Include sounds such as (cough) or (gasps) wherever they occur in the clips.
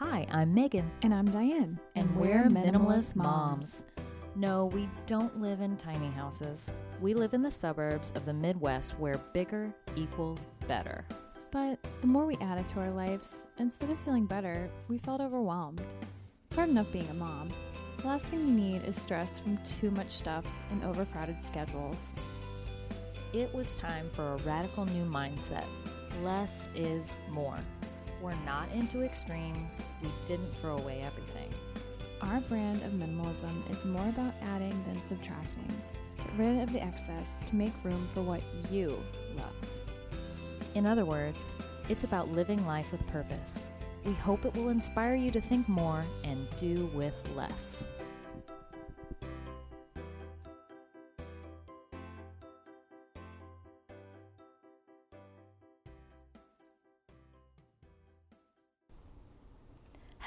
Hi, I'm Megan. And I'm Diane. And, we're minimalist moms. No, we don't live in tiny houses. We live in the suburbs of the Midwest where bigger equals better. But the more we added to our lives, instead of feeling better, we felt overwhelmed. It's hard enough being a mom. The last thing you need is stress from too much stuff and overcrowded schedules. It was time for a radical new mindset. Less is more. We're not into extremes. We didn't throw away everything. Our brand of minimalism is more about adding than subtracting. Get rid of the excess to make room for what you love. In other words, it's about living life with purpose. We hope it will inspire you to think more and do with less.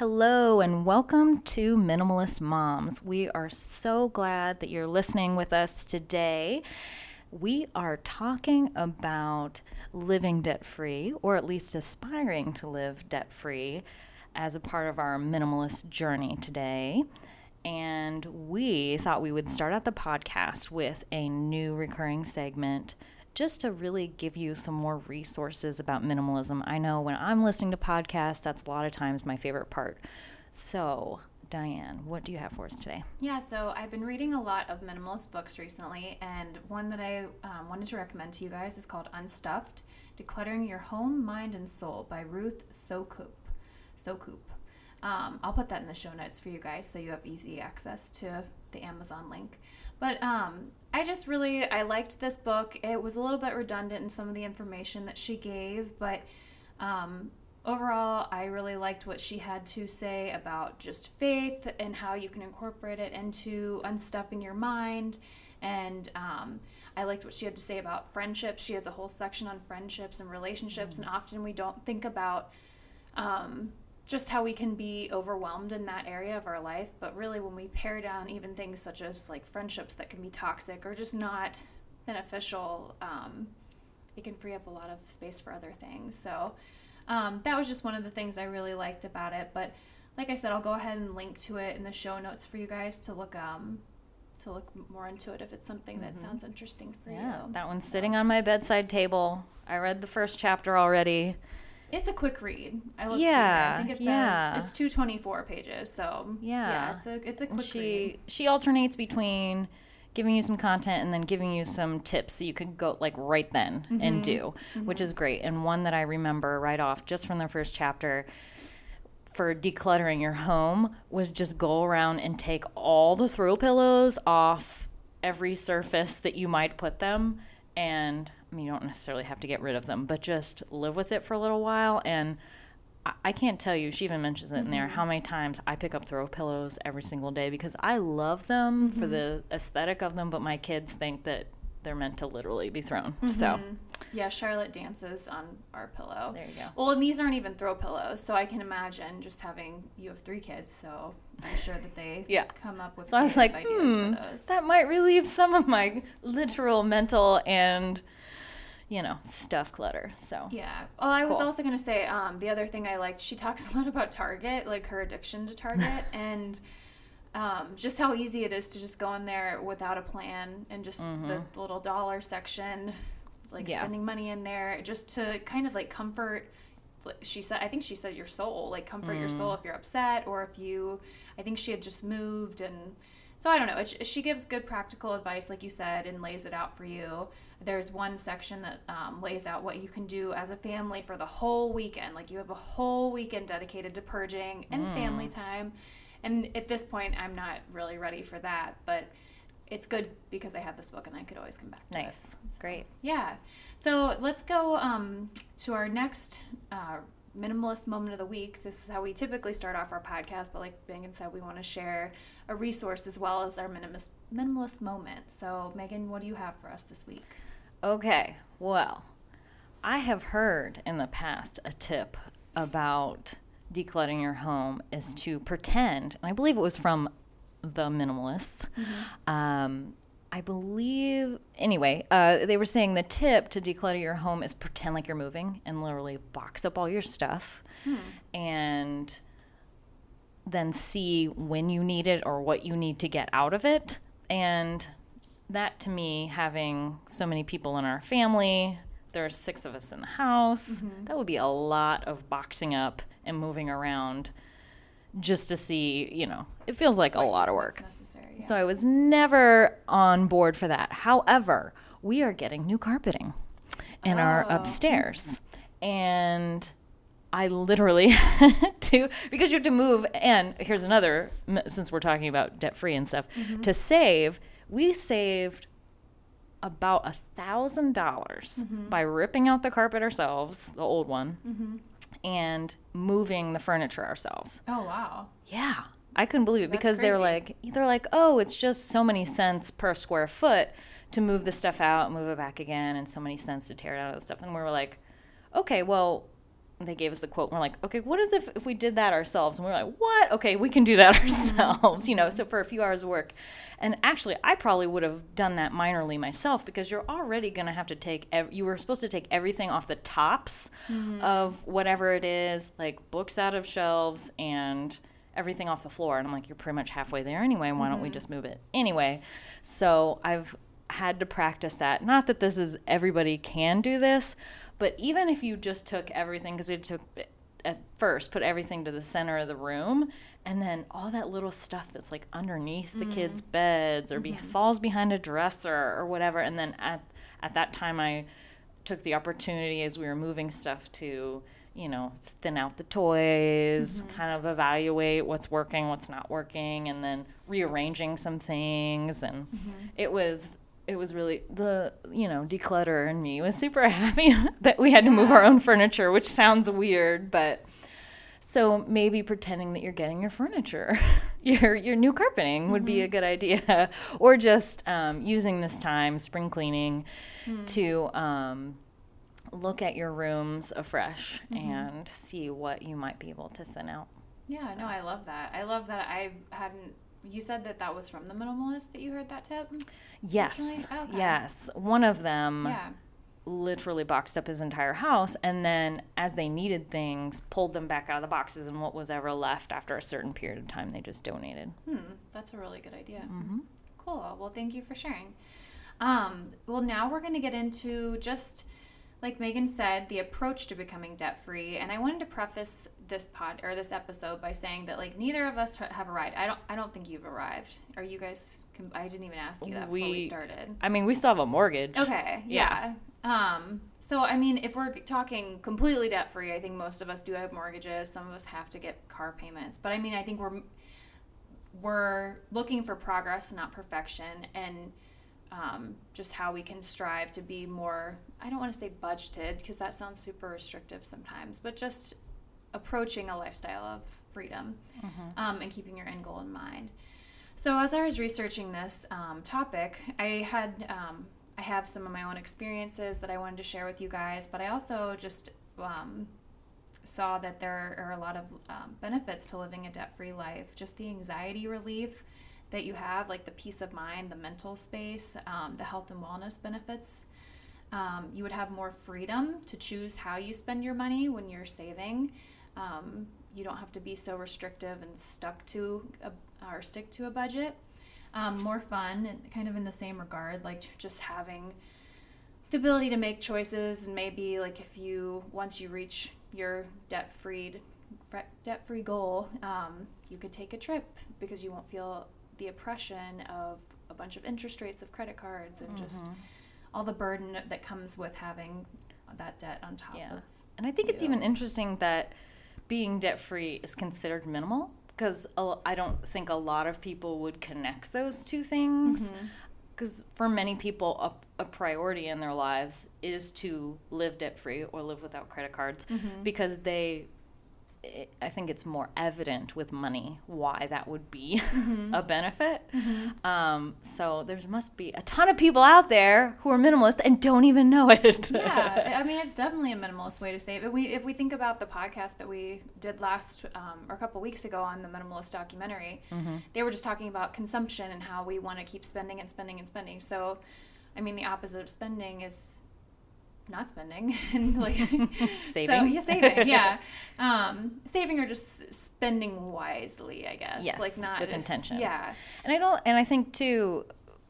Hello, and welcome to Minimalist Moms. We are so glad that you're listening with us today. We are talking about living debt free, or at least aspiring to live debt free, as a part of our minimalist journey today. And we thought we would start out the podcast with a new recurring segment just to really give you some more resources about minimalism. I know when I'm listening to podcasts, that's a lot of times my favorite part. So, Diane, what do you have for us today? Yeah, so I've been reading a lot of minimalist books recently, and one that I um, wanted to recommend to you guys is called Unstuffed Decluttering Your Home, Mind, and Soul by Ruth Soukup. Soukup. Um, I'll put that in the show notes for you guys so you have easy access to the Amazon link. But um, I just really I liked this book. It was a little bit redundant in some of the information that she gave, but um, overall, I really liked what she had to say about just faith and how you can incorporate it into unstuffing your mind. And um, I liked what she had to say about friendships. She has a whole section on friendships and relationships, mm-hmm. and often we don't think about um, just how we can be overwhelmed in that area of our life. But really, when we pare down even things such as like friendships that can be toxic or just not beneficial, um, it can free up a lot of space for other things. So um, that was just one of the things I really liked about it. But like I said, I'll go ahead and link to it in the show notes for you guys to look um, to look more into it if it's something that mm-hmm. sounds interesting for yeah, you. That one's so. sitting on my bedside table. I read the first chapter already. It's a quick read. I yeah, I think it says yeah. it's two twenty four pages. So yeah, yeah, it's a it's a quick she, read. She alternates between giving you some content and then giving you some tips that you could go like right then mm-hmm. and do, mm-hmm. which is great. And one that I remember right off just from the first chapter for decluttering your home was just go around and take all the throw pillows off every surface that you might put them and I mean, you don't necessarily have to get rid of them, but just live with it for a little while. And I, I can't tell you, she even mentions it mm-hmm. in there, how many times I pick up throw pillows every single day because I love them mm-hmm. for the aesthetic of them, but my kids think that they're meant to literally be thrown. Mm-hmm. So. Yeah, Charlotte dances on our pillow. There you go. Well, and these aren't even throw pillows, so I can imagine just having you have three kids, so I'm sure that they (laughs) yeah. come up with. So I was like, hmm, that might relieve some of my literal mental and you know, stuff clutter. So yeah. Well, I was also gonna say um, the other thing I liked. She talks (laughs) a lot about Target, like her addiction to Target, (laughs) and um, just how easy it is to just go in there without a plan and just mm-hmm. the, the, little dollar section, like yeah. spending money in there, just to kind of like comfort. She said, I think she said your soul, like comfort mm. your soul mm. if you're upset or if you. I think she had just moved and. So I don't know. It, she gives good practical advice, like you said, and lays it out for you there's one section that um, lays out what you can do as a family for the whole weekend. Like you have a whole weekend dedicated to purging and mm. family time. And at this point, I'm not really ready for that, but it's good because I have this book and I could always come back. nice, so, great. Yeah. So let's go um, to our next uh, minimalist moment of the week. This is how we typically start off our podcast, but like Megan said, we want to share a resource as well as our minimalist minimalist moment. So, Megan, what do you have for us this week? Okay, well, I have heard in the past a tip about decluttering your home is to pretend, and I believe it was from the minimalists. Mm-hmm. Um, I believe, anyway, uh, they were saying the tip to declutter your home is pretend like you're moving and literally box up all your stuff. Hmm. And then see when you need it or what you need to get out of it. And that to me, having so many people in our family, there's six of us in the house, mm-hmm. that would be a lot of boxing up and moving around just to see, you know, it feels like a lot of work. Necessary. Yeah. So I was never on board for that. However, we are getting new carpeting in our Oh. upstairs. And I literally (laughs) to, because you have to move. And here's another, since we're talking about debt free and stuff, mm-hmm. to save, we saved about a thousand dollars mm-hmm. by ripping out the carpet ourselves, the old one, mm-hmm. and moving the furniture ourselves. oh wow. Yeah. I couldn't believe it That's because they're like they're like, "Oh, it's just so many cents per square foot to move the stuff out, move it back again, and so many cents to tear it out of the stuff." And we were like, "Okay, well, they gave us a quote. And we're like, "Okay, what is if if we did that ourselves?" And we are like, "What? Okay, we can do that (laughs) ourselves." you know, so for a few hours of work. And actually, I probably would have done that minorly myself because you're already going to have to take ev- you were supposed to take everything off the tops mm-hmm. of whatever it is, like books out of shelves and everything off the floor. And I'm like, you're pretty much halfway there anyway. Why don't we mm-hmm. just move it anyway? So I've had to practice that. Not that this is everybody can do this, but even if you just took everything, because we took at first put everything to the center of the room and then all that little stuff that's like underneath the mm-hmm. kids' beds or be, mm-hmm. falls behind a dresser or whatever and then at at that time I took the opportunity as we were moving stuff to you know thin out the toys mm-hmm. kind of evaluate what's working what's not working and then rearranging some things and it was it was really the you know declutter in me was super (laughs) happy that we had to move our own furniture which sounds weird but so maybe pretending that you're getting your furniture, (laughs) your your new carpeting would be a good idea, (laughs) or just um, using this time, spring cleaning, to um, look at your rooms afresh and see what you might be able to thin out. Yeah, no, I love that. I love that I hadn't. You said that that was from the minimalist that you heard that tip. Yes, Actually? Okay. yes. One of them Yeah. literally boxed up his entire house, and then as they needed things, pulled them back out of the boxes, and what was ever left after a certain period of time, they just donated. Hmm, that's a really good idea. Cool. Well, thank you for sharing. Um, well, now we're going to get into just like Megan said, the approach to becoming debt free. And I wanted to preface this pod or this episode by saying that like neither of us have arrived. I don't. I don't think you've arrived. Are you guys? I didn't even ask you that before we We- started. I mean, we still have a mortgage. Okay. Yeah. Um, so I mean, if we're talking completely debt free, I think most of us do have mortgages. Some of us have to get car payments. But I mean, I think we're we're looking for progress, not perfection, and um, just how we can strive to be more. I don't want to say budgeted because that sounds super restrictive sometimes, but just approaching a lifestyle of freedom um, and keeping your end goal in mind. So as I was researching this um, topic, I had um, I have some of my own experiences that I wanted to share with you guys, but I also just um, saw that there are a lot of um, benefits to living a debt-free life. Just the anxiety relief that you have, like the peace of mind, the mental space, um, the health and wellness benefits. Um, you would have more freedom to choose how you spend your money when you're saving. Um, you don't have to be so restrictive and stuck to a, or stick to a budget. Um, more fun and kind of in the same regard, like just having the ability to make choices and maybe like if you once you reach your debt freed debt free goal, um, you could take a trip because you won't feel the oppression of a bunch of interest rates of credit cards and just all the burden that comes with having that debt on top Yeah. of And I think it's even interesting that being debt free is considered minimal because I don't think a lot of people would connect those two things. Mm-hmm. Because for many people, a, a priority in their lives is to live debt free or live without credit cards mm-hmm. because they. I- think it's more evident with money why that would be (laughs) a benefit. Um, so there must be a ton of people out there who are minimalist and don't even know it. yeah, (laughs) I mean it's definitely a minimalist way to save. If we if we think about the podcast that we did last um, or a couple weeks ago on the minimalist documentary, they were just talking about consumption and how we want to keep spending and spending and spending. So, I mean, the opposite of spending is not spending (laughs) and like (laughs) Saving. So yeah, saving. Yeah, (laughs) um, saving or just spending wisely, I guess. Yes, like not with intention. Yeah, And I don't, and I think too,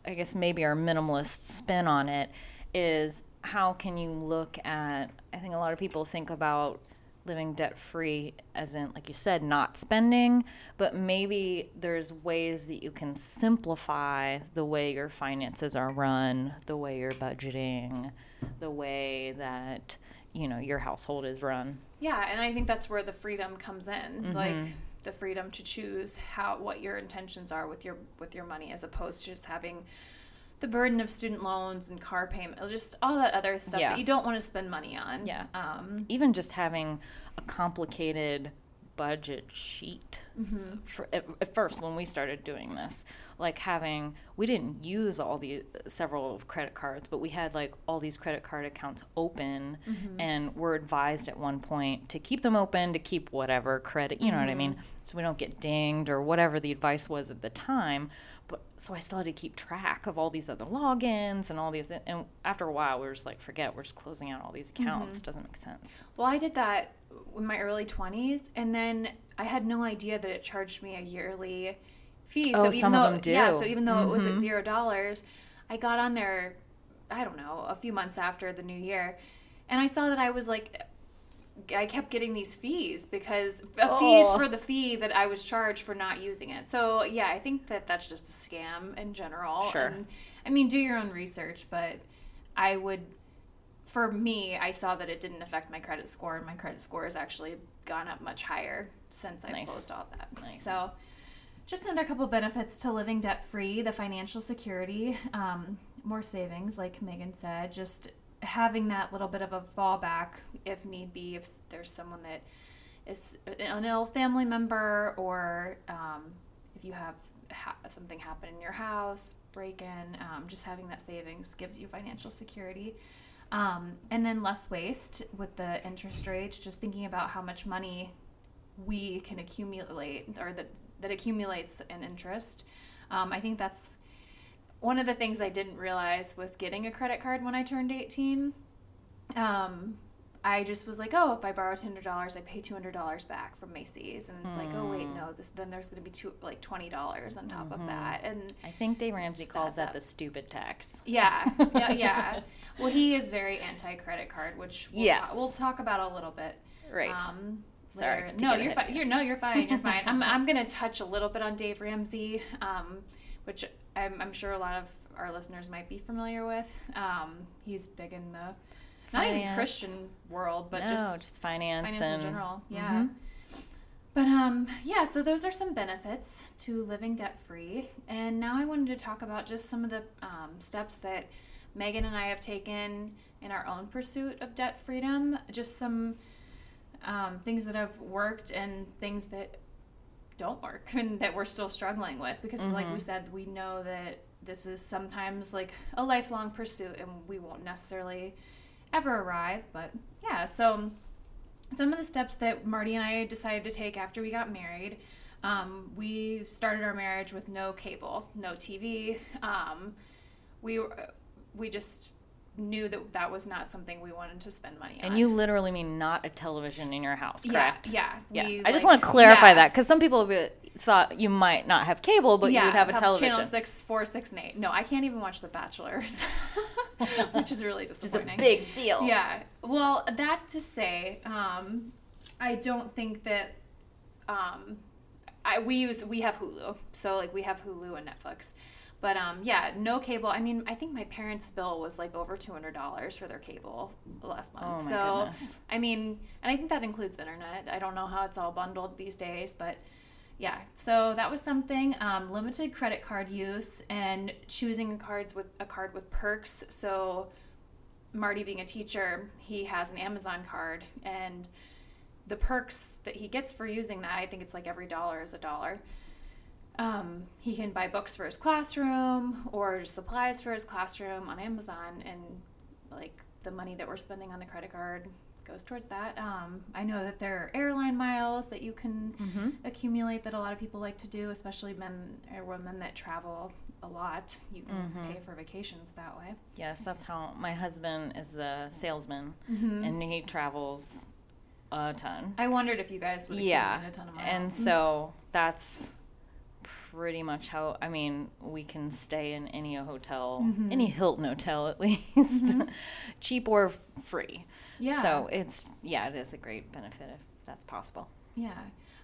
I guess maybe our minimalist spin on it is how can you look at, I think a lot of people think about living debt free as in, like you said, not spending, but maybe there's ways that you can simplify the way your finances are run, the way you're budgeting, the way that, you know, your household is run. yeah, and I think that's where the freedom comes in, Mm-hmm. like the freedom to choose how what your intentions are with your with your money, as opposed to just having the burden of student loans and car payment, just all that other stuff Yeah. that you don't want to spend money on. Yeah. Um, even just having a complicated budget sheet for at, at first when we started doing this like having we didn't use all the several credit cards but we had like all these credit card accounts open mm-hmm. and we're advised at one point to keep them open to keep whatever credit you know what i mean? Mm-hmm. So we don't get dinged or whatever the advice was at the time but so i still had to keep track of all these other logins and all these and after a while we were just like forget we're just closing out all these mm-hmm. accounts doesn't make sense. Well, I did that in my early 20s, and then I had no idea that it charged me a yearly fee. Oh, so even some of though, them do. Yeah, so even though it was at zero dollars, I got on there, I don't know, a few months after the new year, and I saw that I was like, I kept getting these fees because uh, fees Oh. for the fee that I was charged for not using it. So yeah, I think that that's just a scam in general. Sure. And, I mean, do your own research, but I would for me, I saw that it didn't affect my credit score, and my credit score has actually gone up much higher since I've Nice. closed all that. Nice. So, just another couple benefits to living debt free: the financial security, um, more savings, like Megan said, just having that little bit of a fallback if need be, if there's someone that is an ill family member, or um, if you have ha- something happen in your house, break in, um, just having that savings gives you financial security. Um, and then less waste with the interest rates, just thinking about how much money we can accumulate or that, that accumulates in interest. Um, I think that's one of the things I didn't realize with getting a credit card when I turned 18. Um, I just was like, oh, if I borrow two hundred dollars, I pay two hundred dollars back from Macy's, and it's like, oh wait, no, this then there's going to be two like twenty dollars on top of that, and I think Dave Ramsey calls that up. the stupid tax. yeah, yeah, yeah. (laughs) Well, he is very anti credit card, which we'll, Yes. we'll talk about a little bit. Right. Um, Sorry No, you're fine. You're no, you're fine. You're fine. I'm (laughs) I'm gonna touch a little bit on Dave Ramsey, um, which I'm, I'm sure a lot of our listeners might be familiar with. Um, he's big in the not even Christian world, but no, just, just, finance, finance and in general. Yeah. But um, yeah, so those are some benefits to living debt free. And now I wanted to talk about just some of the um, steps that Megan and I have taken in our own pursuit of debt freedom. Just some um, things that have worked and things that don't work (laughs) and that we're still struggling with. Because, like we said, we know that this is sometimes like a lifelong pursuit and we won't necessarily ever arrive. But yeah, so some of the steps that Marty and I decided to take after we got married. Um, we started our marriage with no cable, no TV. Um, we were, we just knew that that was not something we wanted to spend money on. And you literally mean not a television in your house, correct? yeah. Yes. we, I just want to clarify yeah. that because some people be, thought you might not have cable, but you would have a television. Channel six, four, six, and eight. No, I can't even watch The Bachelors, (laughs) which is really disappointing. Just a big deal. Yeah. Well, that to say, um, I don't think that um, I we use we have Hulu, so like we have Hulu and Netflix. But um, yeah, no cable. I mean, I think my parents' bill was like over two hundred dollars for their cable last month. Oh my so goodness. I mean, and I think that includes internet. I don't know how it's all bundled these days, but yeah. So that was something. Um, limited credit card use and choosing cards with a card with perks. So Marty being a teacher, he has an Amazon card and the perks that he gets for using that, I think it's like every dollar is a dollar. Um, he can buy books for his classroom or supplies for his classroom on Amazon, and like the money that we're spending on the credit card goes towards that. Um, I know that there are airline miles that you can accumulate that a lot of people like to do, especially men or women that travel a lot. You can pay for vacations that way. Yes, that's how my husband is a salesman Mm-hmm. and he travels a ton. I wondered if you guys would have Yeah. a ton of miles. And so that's pretty much how I mean, we can stay in any hotel, Mm-hmm. any Hilton hotel at (laughs) least, cheap or f- free. Yeah. So it's yeah, it is a great benefit if that's possible. Yeah.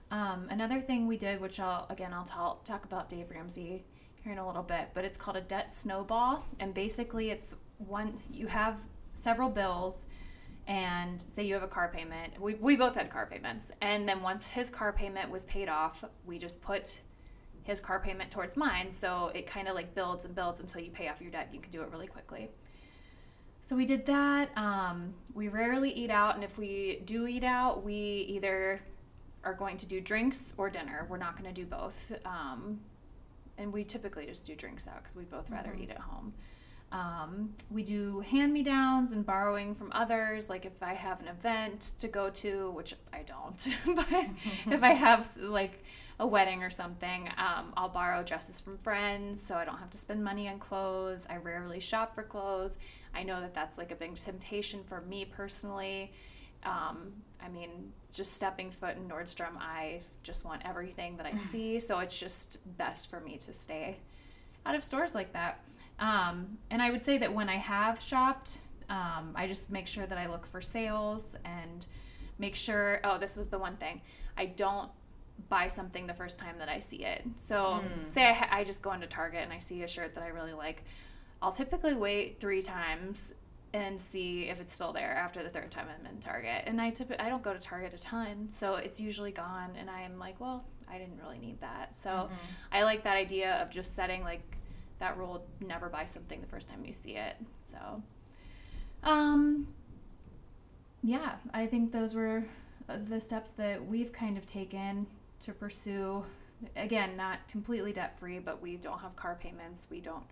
Um, another thing we did, which I'll again I'll talk talk about Dave Ramsey here in a little bit, but it's called a debt snowball, and basically it's one you have several bills, and say you have a car payment. We we both had car payments, and then once his car payment was paid off, we just put his car payment towards mine, so it kind of like builds and builds until you pay off your debt. You can do it really quickly. So we did that. Um, we rarely eat out, and if we do eat out, we either are going to do drinks or dinner. We're not going to do both. Um, and we typically just do drinks out because we both rather eat at home. Um, we do hand me downs and borrowing from others. Like if I have an event to go to, which I don't, (laughs) but (laughs) if I have like a wedding or something, um, I'll borrow dresses from friends so I don't have to spend money on clothes. I rarely shop for clothes. I know that that's like a big temptation for me personally. Um, I mean, just stepping foot in Nordstrom, I just want everything that I see. So it's just best for me to stay out of stores like that. Um, and I would say that when I have shopped, um, I just make sure that I look for sales and make sure. Oh, this was the one thing. I don't buy something the first time that I see it. So, hmm. say I, I just go into Target and I see a shirt that I really like. I'll typically wait three times and see if it's still there after the third time I'm in Target. And I typically I don't go to Target a ton, so it's usually gone. And I'm like, well, I didn't really need that. So mm-hmm. I like that idea of just setting like that rule: never buy something the first time you see it. So, um, yeah, I think those were uh, the steps that we've kind of taken to pursue. Again, not completely debt free, but we don't have car payments. We don't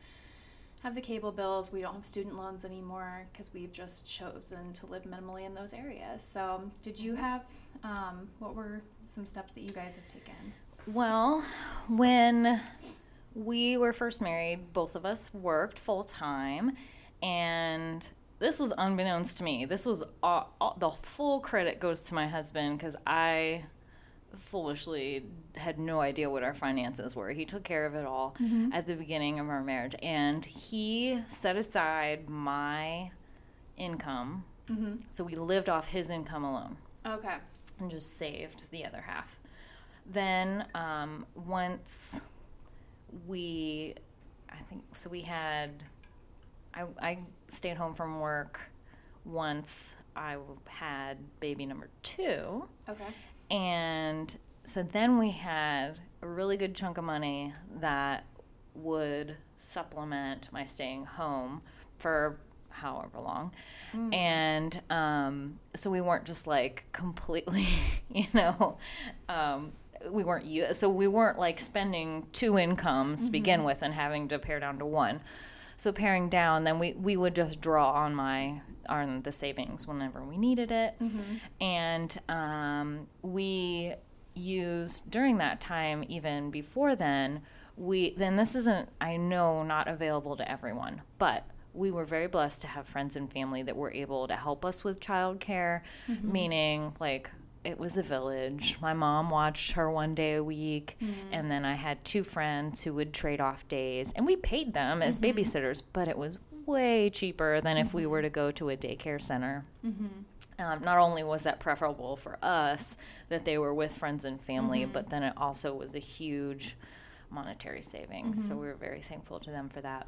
have the cable bills. We don't have student loans anymore because we've just chosen to live minimally in those areas. So, did you have um, what were some steps that you guys have taken? Well, when we were first married, both of us worked full time, and this was unbeknownst to me. This was all, all, the full credit goes to my husband because I foolishly had no idea what our finances were. He took care of it all at the beginning of our marriage, and he set aside my income. So we lived off his income alone Okay. and just saved the other half. Then um, once we, I think, so we had, I, I stayed home from work once I had baby number two. Okay. And so then we had a really good chunk of money that would supplement my staying home for however long. And um, so we weren't just like completely, (laughs) you know, um, we weren't so we weren't like spending two incomes to begin with and having to pare down to one. So paring down, then we, we would just draw on my on the savings whenever we needed it, and um, we used during that time, even before then, we then this isn't I know not available to everyone, but we were very blessed to have friends and family that were able to help us with childcare, meaning like it was a village. My mom watched her one day a week, mm-hmm. and then I had two friends who would trade off days, and we paid them as mm-hmm. babysitters, but it was way cheaper than if we mm-hmm. were to go to a daycare center. Um, not only was that preferable for us that they were with friends and family, but then it also was a huge monetary savings. So we were very thankful to them for that.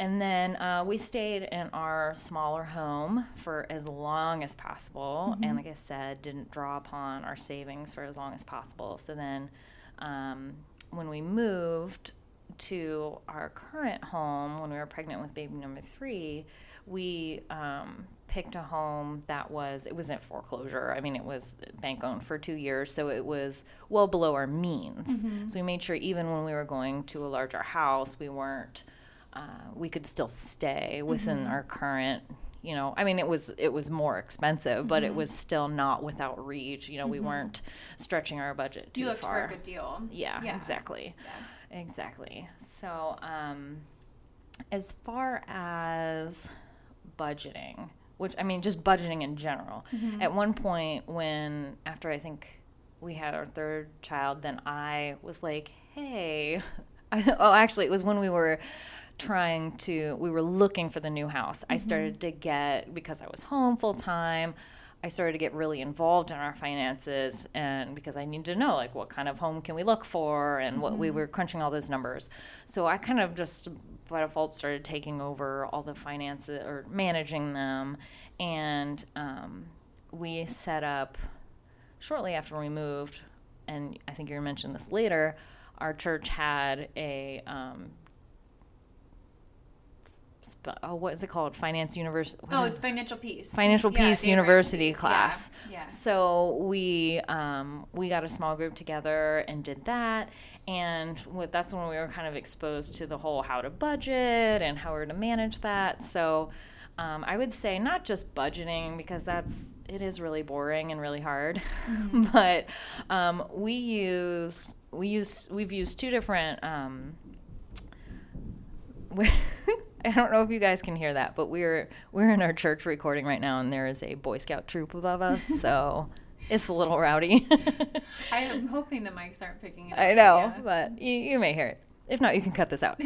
And then uh, we stayed in our smaller home for as long as possible. And like I said, didn't draw upon our savings for as long as possible. So then um, when we moved to our current home, when we were pregnant with baby number three, we um, picked a home that was, it wasn't foreclosure. I mean, it was bank owned for two years. So it was well below our means. So we made sure even when we were going to a larger house, we weren't uh, we could still stay within Mm-hmm. our current you know i mean it was it was more expensive but Mm-hmm. it was still not without reach you know we weren't stretching our budget too You looked far for a good deal. yeah, Yeah. exactly Exactly. So, um, as far as budgeting, which I mean, just budgeting in general, at one point, when after I think we had our third child, then I was like, hey, (laughs) oh, actually, it was when we were trying to, we were looking for the new house. I started to get, because I was home full time, I started to get really involved in our finances and because I needed to know like what kind of home can we look for and what we were crunching all those numbers. So I kind of just by default started taking over all the finances or managing them and um, we set up shortly after we moved and I think you mentioned this later our church had a um, sp- oh, what is it called finance university Oh, it's financial peace. Financial Yeah, Peace University class. Yeah. yeah. So we um, we got a small group together and did that, and what, that's when we were kind of exposed to the whole how to budget and how we're to manage that. So um, I would say not just budgeting because that's it is really boring and really hard, (laughs) but um, we use we use we've used two different. Um, (laughs) I don't know if you guys can hear that, but we're we're in our church recording right now, and there is a Boy Scout troop above us, (laughs) so it's a little rowdy. (laughs) I am hoping the mics aren't picking it up. I know, yeah. but you, you may hear it. If not, you can cut this out.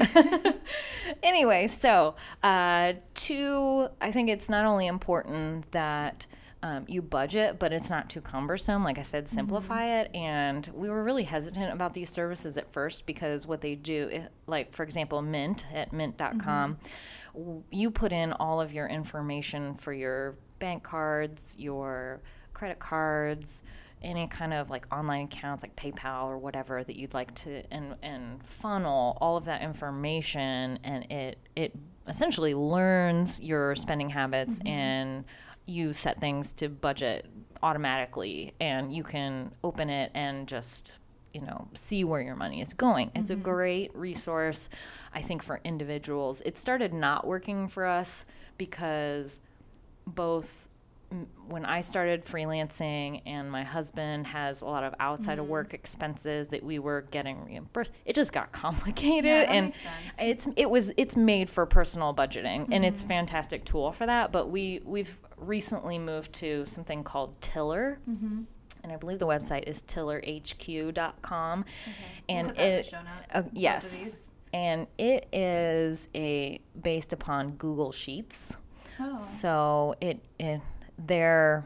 (laughs) anyway, so uh, two, I think it's not only important that um, you budget, but it's not too cumbersome. Like I said, simplify mm-hmm. it. And we were really hesitant about these services at first because what they do, like for example, Mint at mint.com, mm-hmm. w you put in all of your information for your bank cards, your credit cards, any kind of like online accounts like PayPal or whatever that you'd like to and and funnel all of that information and it it essentially learns your spending habits mm-hmm. and you set things to budget automatically and you can open it and just you know see where your money is going. It's a great resource i think for individuals. It started not working for us because both when I started freelancing and my husband has a lot of outside of work expenses that we were getting reimbursed, it just got (laughs) complicated Yeah, and it's it was it's made for personal budgeting and it's a fantastic tool for that. But we we've recently moved to something called Tiller. And I believe the website is tillerhq.com. And that in the it uh, yes. And it is a based upon Google Sheets. Oh. So it, it their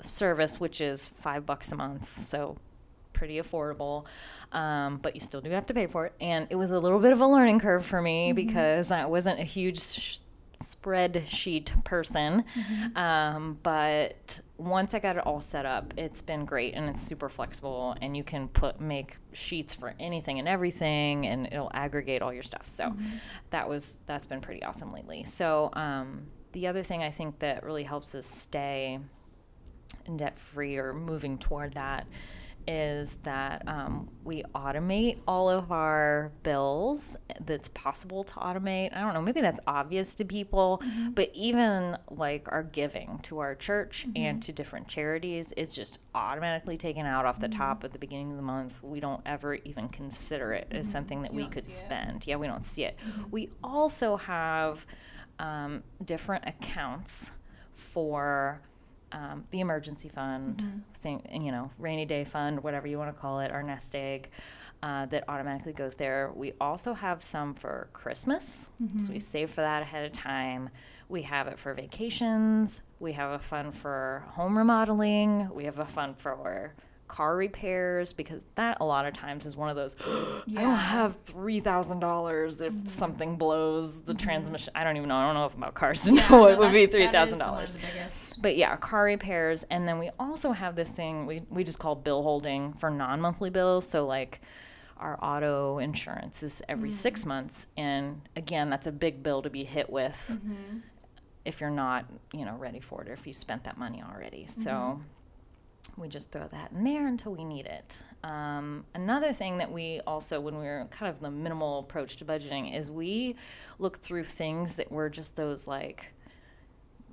service, which is five bucks a month, so pretty affordable. Um, but you still do have to pay for it. And it was a little bit of a learning curve for me because I wasn't a huge spreadsheet person. Um, but once I got it all set up, it's been great and it's super flexible. And you can put make sheets for anything and everything, and it'll aggregate all your stuff. So that was that's been pretty awesome lately. So um, the other thing I think that really helps us stay debt free or moving toward that is that um, we automate all of our bills that's possible to automate. I don't know, maybe that's obvious to people, mm-hmm. but even like our giving to our church mm-hmm. and to different charities, it's just automatically taken out off the mm-hmm. top at the beginning of the month. We don't ever even consider it as something that we could see it. spend. Yeah, we don't see it. We also have um, different accounts for um, the emergency fund, thing, you know, rainy day fund, whatever you want to call it, our nest egg. Uh, that automatically goes there. We also have some for Christmas, so we save for that ahead of time. We have it for vacations. We have a fund for home remodeling. We have a fund for car repairs because that a lot of times is one of those (gasps) I don't have three thousand dollars if something blows the transmission. I don't even know. I don't know enough about cars to know Yeah, no, what would be three thousand the one of dollars but yeah, car repairs, and then we also have this thing we we just call bill holding for non-monthly bills. So like our auto insurance is every six months, and again, that's a big bill to be hit with if you're not you know ready for it or if you spent that money already. So we just throw that in there until we need it. Um, another thing that we also, when we are kind of the minimal approach to budgeting, is we look through things that were just those like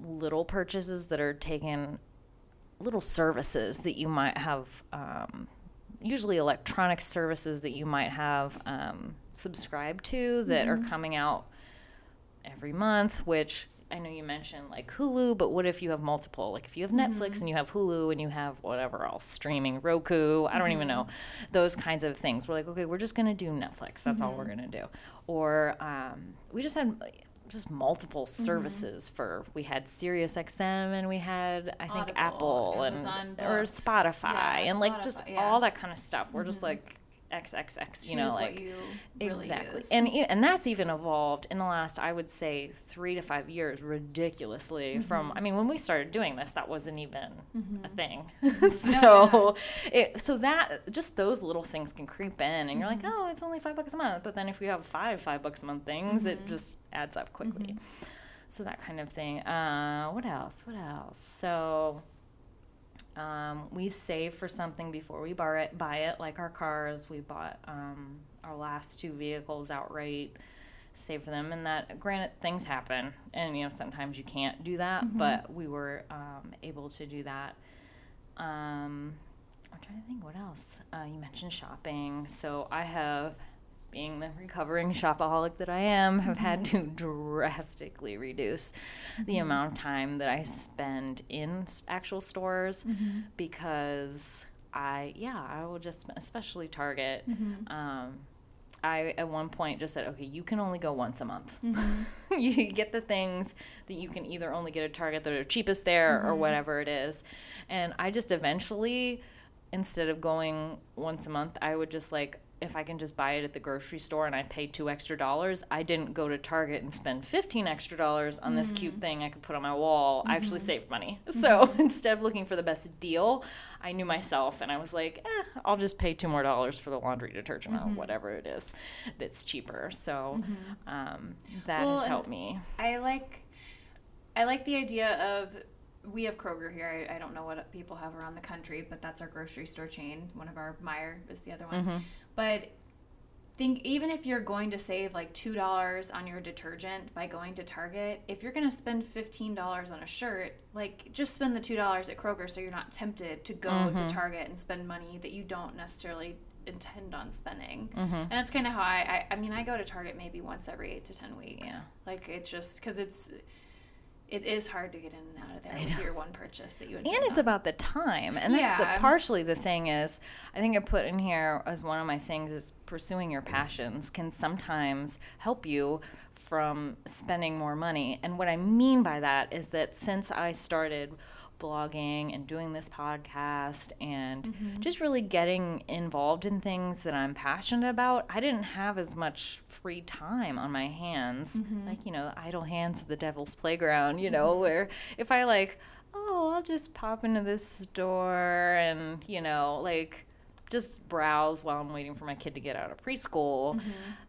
little purchases that are taken, little services that you might have um, usually electronic services that you might have um, subscribed to that Mm-hmm. are coming out every month, which I know you mentioned like Hulu, but what if you have multiple? Like if you have Mm-hmm. Netflix and you have Hulu and you have whatever else streaming, Roku, I don't even know, those kinds of things. We're like, okay, we're just gonna do Netflix. That's all we're Mm-hmm. gonna do. Or um, we just had just multiple Mm-hmm. services for we had Sirius XM and we had I think Audible, Apple Amazon and or Spotify Yeah, and like just yeah. Mm-hmm. all that kind of stuff. We're just like XXX, you know, like you really exactly use. and and that's even evolved in the last i would say three to five years ridiculously from Mm-hmm. i mean when we started doing this that wasn't even a thing Mm-hmm. (laughs) so it so that just those little things can creep in and you're Mm-hmm. like oh it's only five bucks a month but then if you have five five bucks a month things Mm-hmm. it just adds up quickly so that kind of thing uh, what else what else so um, we save for something before we buy it, buy it. Like our cars, we bought um, our last two vehicles outright, save for them. And that, granted, things happen, and you know sometimes you can't do that, but we were um, able to do that. Um, I'm trying to think what else. Uh, you mentioned shopping, so I have. Being the recovering shopaholic that I am, have had to mm-hmm. drastically reduce the mm-hmm. amount of time that I spend in actual stores mm-hmm. because I, yeah, I will just, especially Target. Um, I at one point just said, okay, you can only go once a month. (laughs) you get the things that you can either only get at Target that are cheapest there or whatever it is. And I just eventually, instead of going once a month, I would just like, if I can just buy it at the grocery store and I pay two extra dollars, I didn't go to Target and spend 15 extra dollars on this cute thing I could put on my wall. I actually saved money. (laughs) So instead of looking for the best deal, I knew myself and I was like, eh, I'll just pay two more dollars for the laundry detergent or whatever it is that's cheaper. So um, that Well, has helped me. I like I like the idea of we have Kroger here. I, I don't know what people have around the country, but that's our grocery store chain. One of our Meijer is the other one. Mm-hmm. But think even if you're going to save like two dollars on your detergent by going to Target, if you're going to spend fifteen dollars on a shirt, like just spend the two dollars at Kroger so you're not tempted to go Mm-hmm. to Target and spend money that you don't necessarily intend on spending. Mm-hmm. And that's kind of how I, I. I mean, I go to Target maybe once every eight to ten weeks. Yeah. Like it's just because it's. It is hard to get in and out of there with your one purchase that you and it's on. about the time and that's Yeah. the partially the thing is i think i put in here as one of my things is pursuing your passions can sometimes help you from spending more money and what i mean by that is that since i started blogging and doing this podcast and mm-hmm. just really getting involved in things that I'm passionate about, I didn't have as much free time on my hands. Mm-hmm. Like, you know, idle hands at the devil's playground, you know, mm-hmm. where if I like, oh, I'll just pop into this store and, you know, like just browse while I'm waiting for my kid to get out of preschool,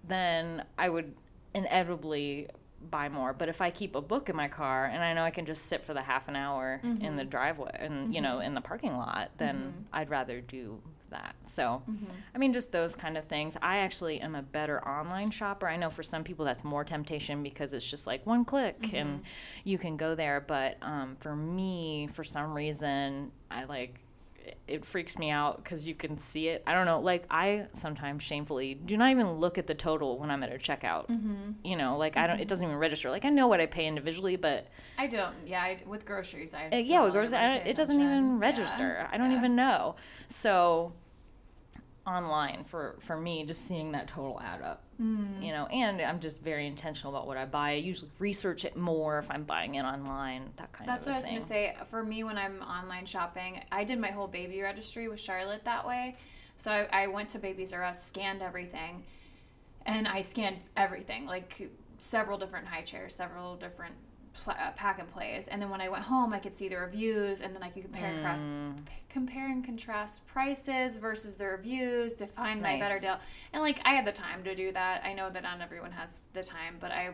then I would inevitably buy more. But if I keep a book in my car and I know I can just sit for the half an hour in the mm-hmm. driveway and you know mm-hmm. in the parking lot, then mm-hmm. I'd rather do that. So, I mean, just those kind of things. I actually am a better online shopper. I know for some people that's more temptation because it's just like one click and you can go there. But um, for me, for some reason, I like it- freaks me out because you can see it. I don't know. Like I sometimes shamefully do not even look at the total when I'm at a checkout. You know, like I don't. It doesn't even register. Like I know what I pay individually, but I don't. Yeah, I, with groceries, I. uh, yeah, with groceries, I don't, it doesn't even Yeah. register. I don't Yeah. even know. So online for for me, just seeing that total add up, Mm. you know, and I'm just very intentional about what I buy. I usually research it more if I'm buying it online. That kind That's of that's what i was going to say. For me, when I'm online shopping, I did my whole baby registry with Charlotte that way. So I, I went to Babies R Us, scanned everything, and I scanned everything, like several different high chairs, several different pl- uh, pack and plays. And then when I went home, I could see the reviews, and then I could compare and cross, Mm. compare and contrast prices versus the reviews to find my better deal. And like I had the time to do that. I know that not everyone has the time, but I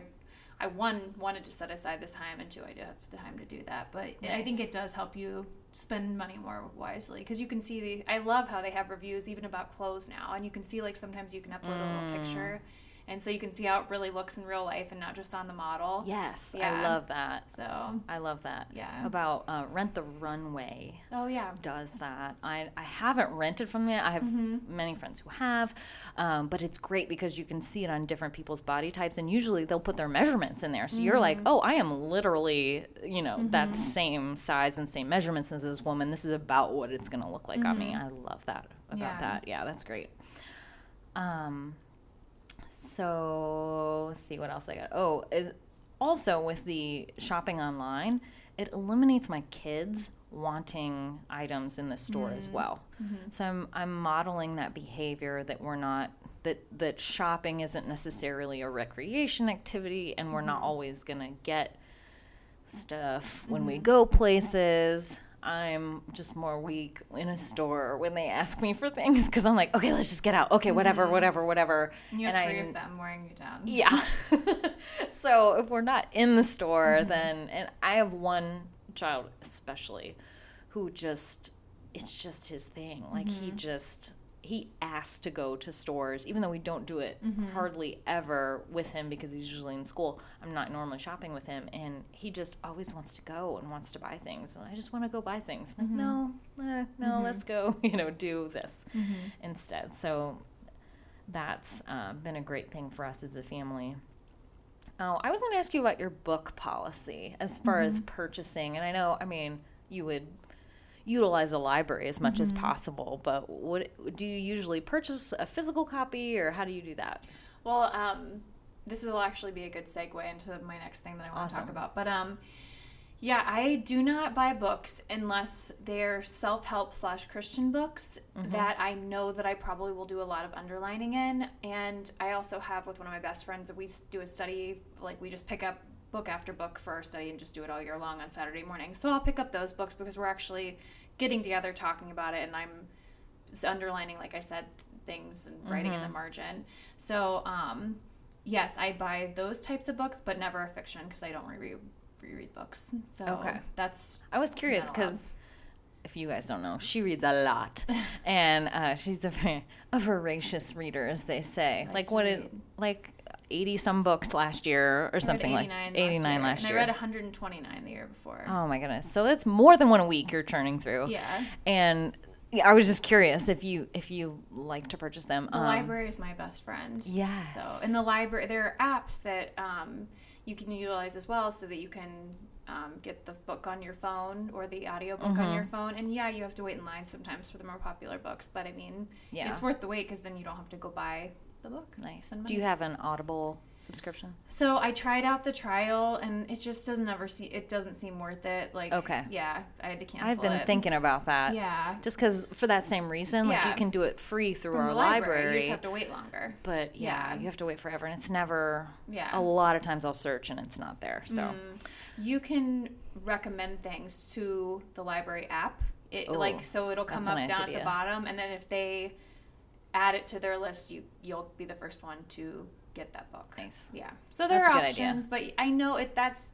I one wanted to set aside this time, and two, I do have the time to do that. But I think it does help you spend money more wisely because you can see the. I love how they have reviews even about clothes now, and you can see like sometimes you can upload a little picture, and so you can see how it really looks in real life and not just on the model. Yes, I love that. So, I love that. Yeah. About uh, Rent the Runway oh yeah. does that. I, I haven't rented from it. I have Mm-hmm. many friends who have, um, but it's great because you can see it on different people's body types, and usually they'll put their measurements in there. So you're like, Mm-hmm. oh, I am literally, you know, that same size and same measurements as this woman. This is about what it's going to look like on me. I love that about Mm-hmm. Yeah. that. Yeah, that's great. Um, so let's see what else I got. Oh, it, also with the shopping online, it eliminates my kids wanting items in the store as mm-hmm. well. Mm-hmm. So I'm I'm modeling that behavior that we're not that that shopping isn't necessarily a recreation activity and we're not mm-hmm. always going to get stuff when we go places. I'm just more weak in a store when they ask me for things because I'm like, okay, let's just get out. Okay, whatever, mm-hmm. whatever, whatever. And you have And three I- of them wearing you down. yeah. (laughs) so if we're not in the store, mm-hmm. then and I have one child especially who just it's just his thing. Like he mm-hmm. just he asks to go to stores even though we don't do it hardly ever with him because he's usually in school. I'm not normally shopping with him and he just always wants to go and wants to buy things. And I just want to go buy things. Like, no, eh, no, let's go, (laughs) you know, do this instead. So that's uh, been a great thing for us as a family. Oh, I was going to ask you about your book policy as far as purchasing, and I know, I mean, you would utilize a library as much as possible, but what do you usually purchase a physical copy, or how do you do that? Well, um, this will actually be a good segue into my next thing that I want to talk about. But um, yeah, I do not buy books unless they're self-help slash Christian books that I know that I probably will do a lot of underlining in. And I also have with one of my best friends that we do a study, like we just pick up book after book for our study and just do it all year long on Saturday mornings. So I'll pick up those books because we're actually getting together talking about it, and I'm underlining, like I said, things and writing in the margin. So, um, yes, I buy those types of books, but never a fiction because I don't reread reread books. So Okay. that's I was curious because if you guys don't know, she reads a lot, (laughs) and uh, she's a a voracious reader, as they say. like like what it like eighty some books last year or something like 89 eighty nine last and year. I read 129 the year before. Oh my goodness! So that's more than one a week you're churning through. Yeah. And I was just curious if you if you like to purchase them. The Um, library is my best friend. Yes. So in the library, there are apps that um, you can utilize as well, so that you can um, get the book on your phone or the audiobook on Mm-hmm. your phone. And yeah, you have to wait in line sometimes for the more popular books, but I mean, Yeah. it's worth the wait because then you don't have to go buy the book. Nice. Do you have an Audible subscription? So I tried out the trial, and it just doesn't ever see. It doesn't seem worth it. Like Okay. yeah, I had to cancel. I've been it. thinking about that. Yeah. Just because for that same reason, like you can do it free through From our the library. you just have to wait longer. but yeah, Yeah. you have to wait forever, and it's never. Yeah. A lot of times I'll search and it's not there. So. Mm. You can recommend things to the library app. It Ooh, like so it'll come up nice down at the bottom, and then if they add it to their list, you you'll be the first one to get that book. Nice. Yeah. So there That's are options, but I know it. That's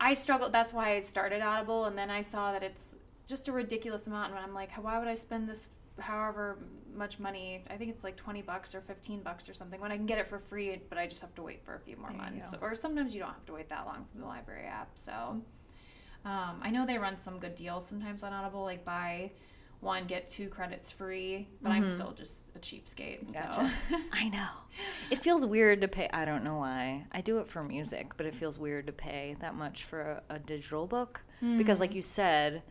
I struggled. That's why I started Audible, and then I saw that it's just a ridiculous amount, and I'm like, why would I spend this? However much money, I think it's like twenty bucks or fifteen bucks or something. When I can get it for free, but I just have to wait for a few more There months, or sometimes you don't have to wait that long from the library app. So, um, I know they run some good deals sometimes on Audible, like buy one get two credits free, but I'm still just a cheapskate. Mm-hmm. Gotcha. So. (laughs) I know. It feels weird to pay. I don't know why. I do it for music, but it feels weird to pay that much for a, a digital book because, like you said,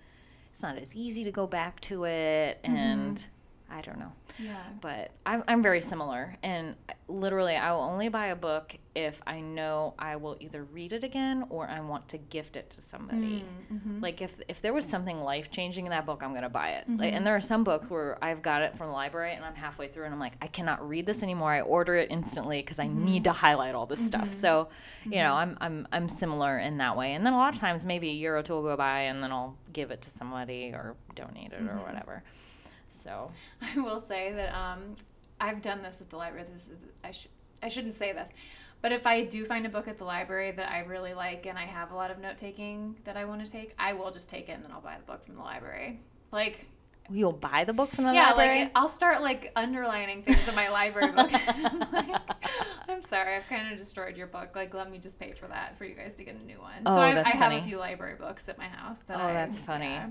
it's not as easy to go back to it, and I don't know. Yeah. But I'm, I'm very similar, and literally, I will only buy a book if I know I will either read it again or I want to gift it to somebody. Mm, mm-hmm. Like if if there was something life changing in that book, I'm gonna buy it. Mm-hmm. Like, and there are some books where I've got it from the library and I'm halfway through and I'm like, I cannot read this anymore. I order it instantly because I need mm-hmm. to highlight all this stuff. So, you know, I'm I'm I'm similar in that way. And then a lot of times maybe a year or two will go by and then I'll give it to somebody or donate it or whatever. So (laughs) I will say that um, I've done this at the library. This is I should I shouldn't say this, but if I do find a book at the library that I really like and I have a lot of note taking that I want to take, I will just take it and then I'll buy the book from the library. Like You'll buy the book from the yeah, library. like I'll start like underlining things in my library book. I'm, (laughs) like, I'm sorry, I've kind of destroyed your book. Like, let me just pay for that for you guys to get a new one. Oh, so I, that's I have a few library books at my house. That Oh, I- that's funny. yeah.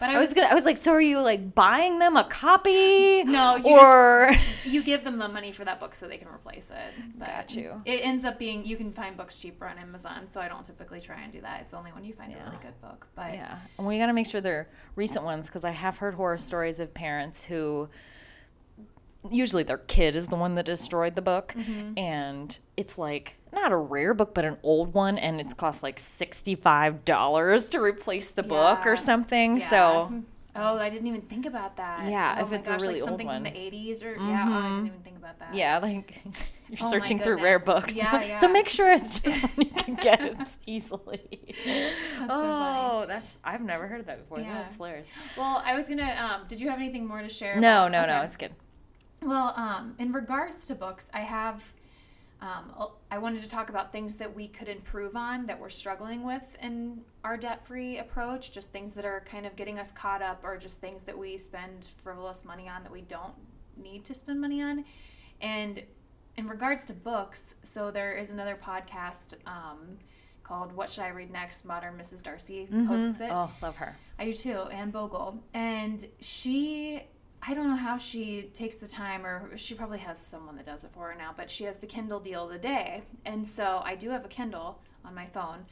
But I, I was gonna. I was like, so are you like buying them a copy? No, you or (laughs) you give them the money for that book so they can replace it. But Got you. It ends up being you can find books cheaper on Amazon, so I don't typically try and do that. It's only when you find a really good book. But yeah, and we got to make sure they're recent ones because I have heard horror stories of parents who usually their kid is the one that destroyed the book, Mm-hmm. and it's like not a rare book but an old one, and it's cost like sixty five dollars to replace the book or something. Yeah. So Oh, I didn't even think about that. Yeah, oh if it's a really like old something from the 80s or yeah, oh, I didn't even think about that. yeah, like (laughs) you're Oh searching through rare books. Yeah, yeah. (laughs) so make sure it's (laughs) just one you can get it easily. so oh, funny. that's I've never heard of that before. Yeah. That's hilarious. Well, I was gonna. Um, did you have anything more to share? No, about- no, no, it's good. Well, um, in regards to books, I have. Um, I wanted to talk about things that we could improve on that we're struggling with in our debt free approach, just things that are kind of getting us caught up, or just things that we spend frivolous money on that we don't need to spend money on. And in regards to books, so there is another podcast um, called What Should I Read Next? Modern Mrs. Darcy hosts it. Oh, love her. I do too, Anne Bogel. And she, I don't know how she takes the time, or she probably has someone that does it for her now, but she has the Kindle deal of the day. And so I do have a Kindle on my phone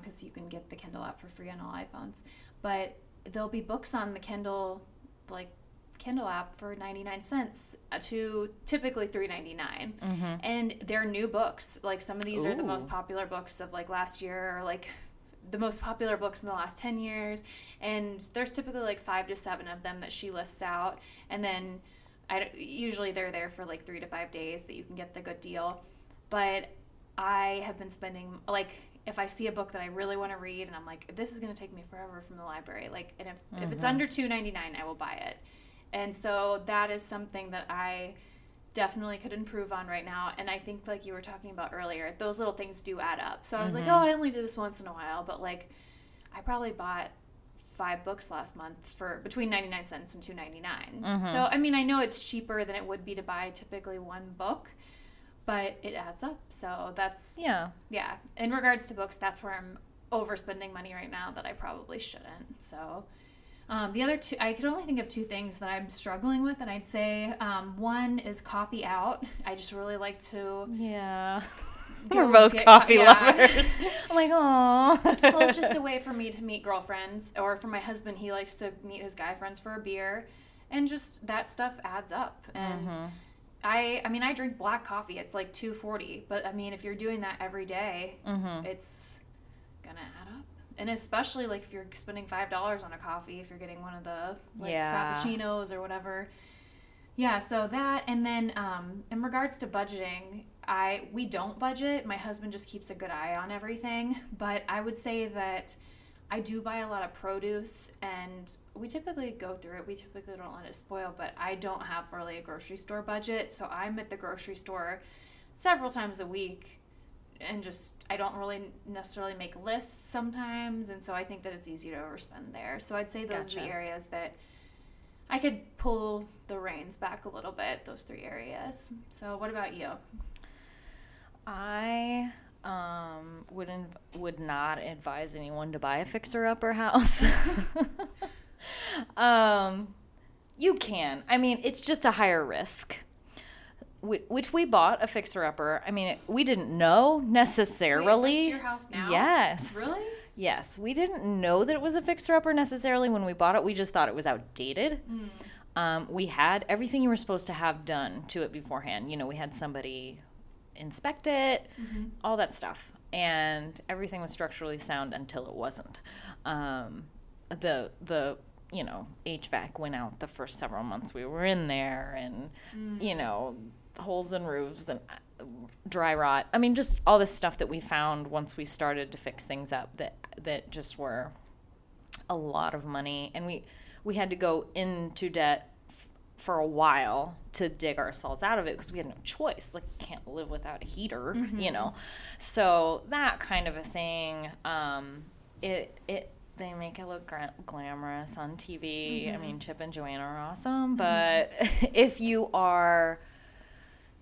because you can get the Kindle app for free on all iPhones. But there'll be books on the Kindle, like Kindle app for 99 cents uh, to typically 3.99 and they're new books like some of these are the most popular books of like last year or like the most popular books in the last 10 years and there's typically like five to seven of them that she lists out and then I, usually they're there for like three to five days that you can get the good deal. But i have been spending like if i see a book that i really want to read and i'm like this is going to take me forever from the library like and if, if it's mm-hmm. under 2.99 i will buy it. And so that is something that i definitely could improve on right now. And I think, like you were talking about earlier, those little things do add up. So I was like, mm-hmm. oh, I only do this once in a while, but like, I probably bought five books last month for between 99 cents and 2.99 mm-hmm. so i mean i know it's cheaper than it would be to buy typically one book but it adds up. So that's Yeah. yeah. In regards to books that's where i'm overspending money right now that i probably shouldn't. So um, the other two i could only think of two things that i'm struggling with and i'd say um, one is coffee out i just really like to Yeah. (laughs) We're both get co- coffee yeah. lovers. (laughs) I'm like, oh. well it's just a way for me to meet girlfriends or for my husband he likes to meet his guy friends for a beer and just that stuff adds up and Mm-hmm. i i mean i drink black coffee it's like 240 but i mean if you're doing that every day, Mm-hmm. it's gonna add up and especially like if you're spending five dollars on a coffee if you're getting one of the like Yeah. frappuccinos or whatever. Yeah so that and then um, in regards to budgeting i we don't budget. My husband just keeps a good eye on everything. But i would say that i do buy a lot of produce and we typically go through it. We typically don't let it spoil but i don't have really a grocery store budget. So i'm at the grocery store several times a week and just i don't really necessarily make lists sometimes and so i think that it's easy to overspend there so i'd say those are the areas that I could pull the reins back a little bit, those three areas. So, what about you? I um, would inv- would not advise anyone to buy a fixer upper house. (laughs) um, you can. I mean, it's just a higher risk. Wh- Which we bought a fixer upper. I mean, we didn't know necessarily. Wait, your house now? Yes. Really? Yes, we didn't know that it was a fixer upper necessarily when we bought it. We just thought it was outdated. Um, we had everything you were supposed to have done to it beforehand. You know, we had somebody inspect it, all that stuff, and everything was structurally sound until it wasn't. Um, the the you know HVAC went out the first several months we were in there, and you know holes in roofs and uh, dry rot. I mean, just all this stuff that we found once we started to fix things up that that just were a lot of money, and we we had to go into debt f- for a while to dig ourselves out of it because we had no choice. Like, can't live without a heater, you know. So that kind of a thing. Um, it it they make it look gra- glamorous on TV. I Mm-hmm. mean, Chip and Joanna are awesome, but (laughs) if you are,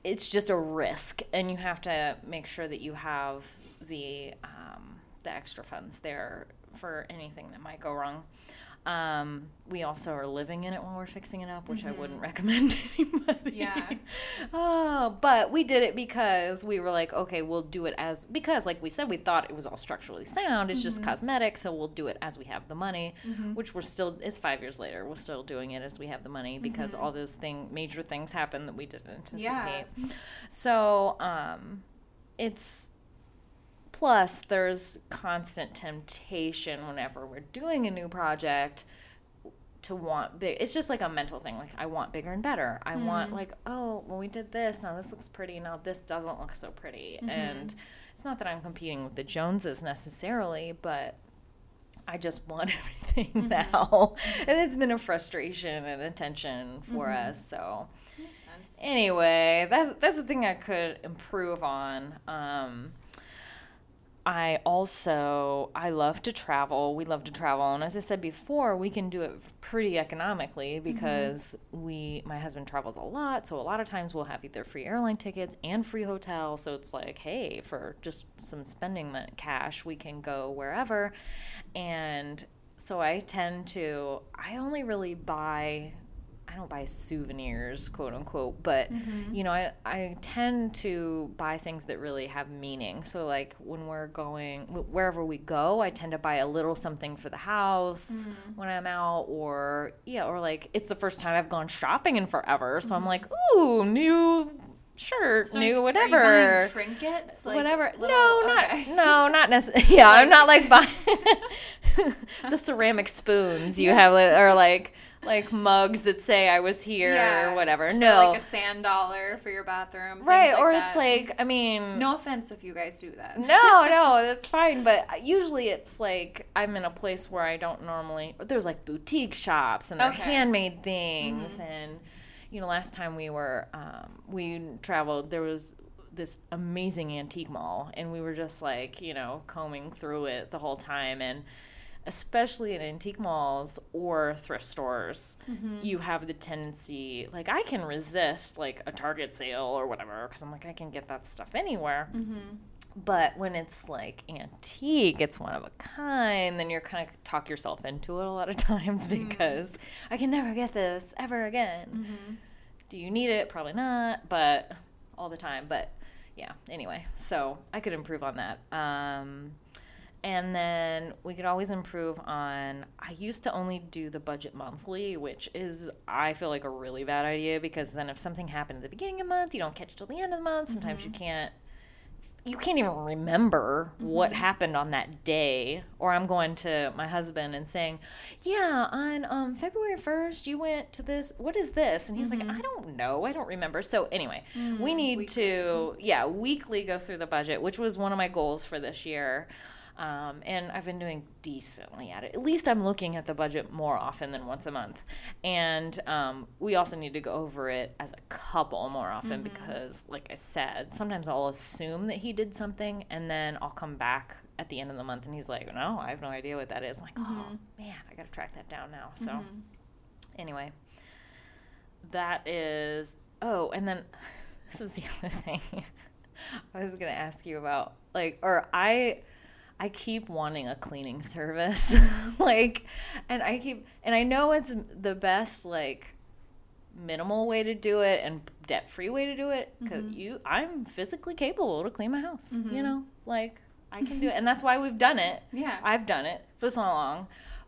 it's just a risk, and you have to make sure that you have the um, the extra funds there for anything that might go wrong. Um, we also are living in it while we're fixing it up, which I wouldn't recommend to (laughs) anybody. Mm-hmm. Yeah. oh, but we did it because we were like, okay, we'll do it as because, like we said, we thought it was all structurally sound. It's just cosmetic, so we'll do it as we have the money. Which we're still. It's five years later. We're still doing it as we have the money because all those thing major things happen that we didn't anticipate. Yeah. So, um, it's plus there's constant temptation whenever we're doing a new project to want big it's just like a mental thing like i want bigger and better. I want mm-hmm. like oh well we did this now this looks pretty now this doesn't look so pretty. Mm-hmm. And it's not that i'm competing with the joneses necessarily but i just want (laughs) everything mm-hmm. now. And it's been a frustration and a tension for us so. Anyway, that's that's the thing I could improve on. Um, I also I love to travel. We love to travel, and as I said before, we can do it pretty economically mm-hmm. because we my husband travels a lot. So a lot of times we'll have either free airline tickets and free hotel. So it's like, hey, for just some spending cash, we can go wherever. And so I tend to I only really buy I don't buy souvenirs, quote unquote, but mm-hmm. you know, I, I tend to buy things that really have meaning. So, like when we're going, wherever we go, I tend to buy a little something for the house mm-hmm. when I'm out, or yeah, or like it's the first time I've gone shopping in forever. So I'm mm-hmm. like, ooh, new shirt, So new whatever trinkets? Like whatever. little- no, not okay. no, not necessarily. (laughs) (laughs) Yeah, I'm not like buying (laughs) the ceramic spoons you have, like, or like like mugs that say I was here Yeah. or whatever. Or No, like a sand dollar for your bathroom. right? like or that. it's like I mean, No offense if you guys do that. no, (laughs) no, that's fine. But usually it's like I'm in a place where I don't normally. There's like boutique shops and they're Okay. handmade things, and you know, last time we were um, we traveled, there was this amazing antique mall, and we were just like you know combing through it the whole time, and especially in antique malls or thrift stores, mm-hmm. you have the tendency, like, I can resist, like, a Target sale or whatever, because I'm like, I can get that stuff anywhere. Mm-hmm. But when it's like antique, it's one of a kind, then you're kind of talk yourself into it a lot of (laughs) times mm-hmm. because I can never get this ever again. Do you need it? Probably not, but all the time. But yeah, anyway, so I could improve on that. Um, and then we could always improve on. I used to only do the budget monthly, which is, I feel like, a really bad idea because then if something happened at the beginning of the month, you don't catch it till the end of the month. Sometimes you mm-hmm. can't you can't even remember what mm-hmm. happened on that day. Or i'm going to my husband and saying yeah on um, february 1st you went to this what is this? And he's like mm-hmm. i don't know. I don't remember. So anyway we mm, need to yeah weekly go through the budget which was one of my goals for this year um, and I've been doing decently at it. At least I'm looking at the budget more often than once a month. And um, we also need to go over it as a couple more often because, like I said, sometimes I'll assume that he did something and then I'll come back at the end of the month and he's like, no, I have no idea what that is. I'm like, oh, man, I got to track that down now. So, anyway, that is. Oh, and then (laughs) this is the other thing (laughs) I was going to ask you about. Like, or I. I keep wanting a cleaning service. (laughs) like, and I keep, and I know it's the best, like, minimal way to do it and debt free way to do it because mm-hmm. you, I'm physically capable to clean my house, you mm-hmm. know? Like, I can do (laughs) it. And that's why we've done it. Yeah. I've done it for so long.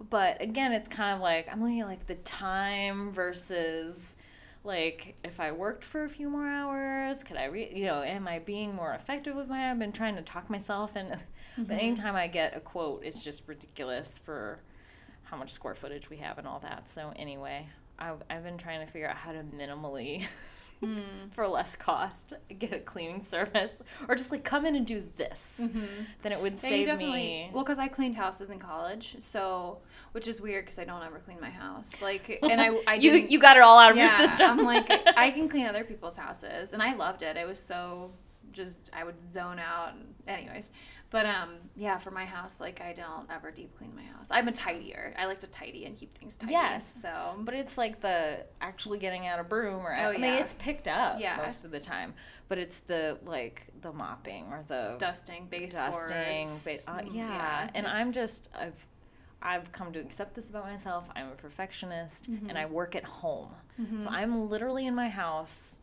But again, it's kind of like, I'm looking at like the time versus like if I worked for a few more hours, could I, re- you know, am I being more effective with my? I've been trying to talk myself, and (laughs) but mm-hmm. anytime I get a quote, it's just ridiculous for how much square footage we have and all that. So anyway, I've, I've been trying to figure out how to minimally. Hmm. (laughs) For less cost, get a cleaning service, or just like come in and do this. Mm-hmm. Then it would Yeah, save me. well because I cleaned houses in college, so which is weird because I don't ever clean my house. Like, and I I (laughs) you you got it all out of yeah, your system. I'm like I (laughs) can clean other people's houses, and I loved it. It was so just I would zone out. And anyways, But um, yeah, for my house, like I don't ever deep clean my house. I'm a tidier. I like to tidy and keep things tidy. Yes. So, But it's like the actually getting out a broom or Oh, I mean yeah. it's picked up Yeah. most of the time. But it's the like the mopping or the dusting, baseboards. dusting. Ba- uh, mm, yeah. and I'm just I've I've come to accept this about myself. I'm a perfectionist Mm-hmm. and I work at home. So I'm literally in my house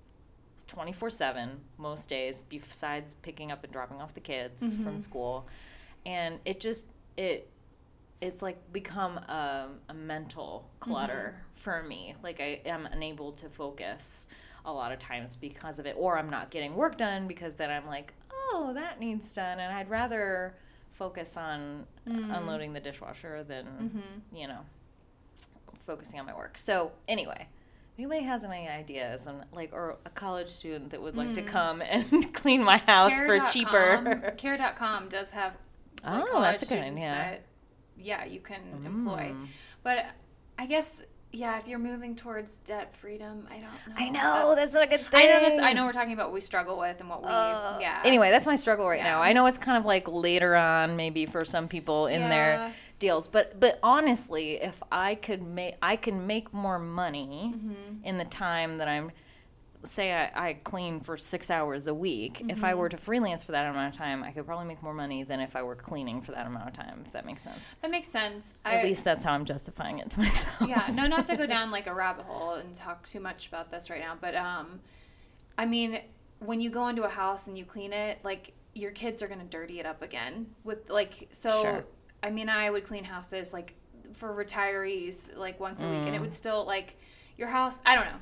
24/7 most days besides picking up and dropping off the kids Mm-hmm. from school. And it just it it's like become a, a mental clutter Mm-hmm. for me. Like I am unable to focus a lot of times because of it, or I'm not getting work done because then I'm like, oh, that needs done, and I'd rather focus on Mm. unloading the dishwasher than Mm-hmm. you know focusing on my work. So anyway. Anybody has any ideas on like or a college student that would like to come (laughs) and clean my house for Care.com cheaper? Care.com does have like, Oh, that's a good idea. that yeah you can employ. Mm. But I guess yeah, if you're moving towards debt freedom, I don't know. I know that's, not a good I thing. know that's I know we're talking about what we struggle with and what we Uh, yeah. Anyway, that's my struggle right now. I know it's kind of like later on, maybe for some people in Yeah. their deals, but but honestly, if I could make, I can make more money Mm-hmm. in the time that I'm. Say I, I clean for six hours a week. If Mm-hmm. I were to freelance for that amount of time, I could probably make more money than if I were cleaning for that amount of time. If that makes sense. that makes sense. At I, least that's how I'm justifying it to myself. yeah, no, not to go (laughs) down like a rabbit hole and talk too much about this right now, but um, I mean, when you go into a house and you clean it, like your kids are gonna dirty it up again with like so. Sure. I mean, I would clean houses like for retirees like once a week, Mm. and it would still like your house. I don't know.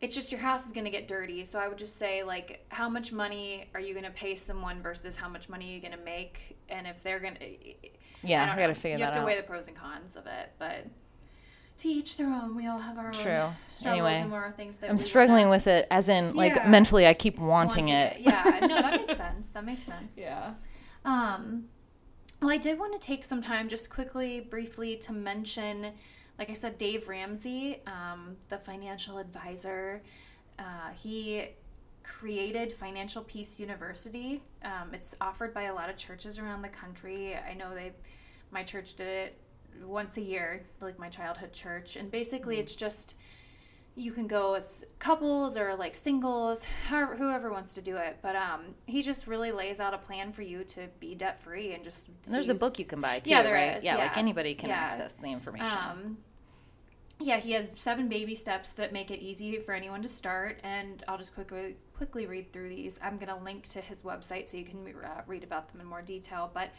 It's just your house is going to get dirty. So I would just say, like, how much money are you going to pay someone versus how much money are you going to make? And if they're going to, Yeah, I, don't gotta know. figure you that have to out. weigh the pros and cons of it, but to each their own. We all have our True. own struggles Anyway, and more things that I'm struggling with it, as in like Yeah. mentally, I keep want wanting to it. Yeah, no, that makes sense. That makes sense. (laughs) Yeah. Um, well, I did want to take some time just quickly, briefly, to mention, like I said, Dave Ramsey, um, the financial advisor. Uh, he created Financial Peace University. Um, it's offered by a lot of churches around the country. I know they, my church did it once a year, like my childhood church, and basically it's just you can go as couples or like singles, however, whoever wants to do it. But um, he just really lays out a plan for you to be debt free and just. And there's a book you can buy too, Yeah, there right? is, yeah, like anybody can Yeah. access the information. Um, yeah, he has seven baby steps that make it easy for anyone to start, and I'll just quickly quickly read through these. I'm going to link to his website so you can uh, read about them in more detail. But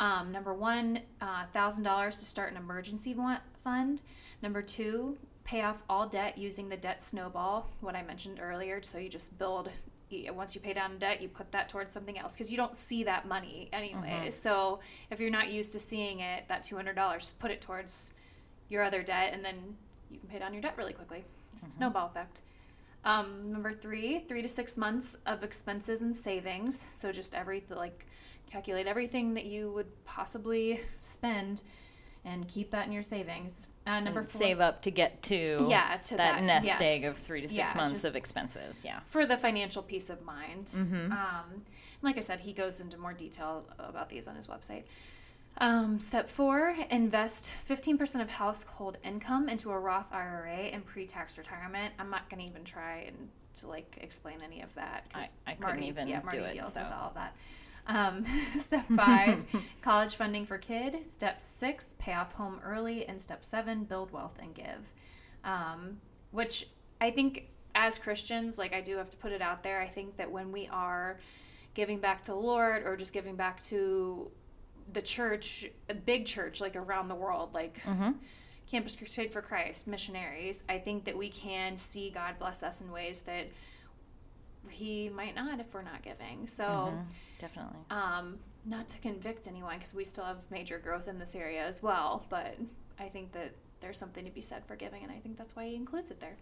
um, number one, uh, thousand dollars to start an emergency fund. Number two, pay off all debt using the debt snowball, what I mentioned earlier. So you just build. Once you pay down debt, you put that towards something else because you don't see that money anyway. So if you're not used to seeing it, that two hundred dollars, put it towards your other debt, and then you can pay down your debt really quickly. It's a snowball effect. Um, number three, three to six months of expenses and savings. So just every like calculate everything that you would possibly spend, and keep that in your savings. Uh, number and four, save up to get to Yeah, to that, that, nest yes. egg of three to six Yeah, months of expenses. Yeah. for the financial peace of mind. Mm-hmm. Um, like I said, he goes into more detail about these on his website. Um, step four, invest 15% of household income into a Roth IRA and pre-tax retirement. I'm not going to even try and to like explain any of that. I- I couldn't even yeah, do it, deals so. with all of that. Um, (laughs) step (laughs) five, college funding for kid. Step six, pay off home early. And step seven, build wealth and give. Um, which I think as Christians, like I do have to put it out there, I think that when we are giving back to the Lord or just giving back to the church, a big church like around the world, like Mm-hmm. Campus Crusade for Christ, missionaries, I think that we can see God bless us in ways that He might not if we're not giving. So, Mm-hmm. Definitely. um, not to convict anyone because we still have major growth in this area as well, but I think that there's something to be said for giving, and I think that's why he includes it there.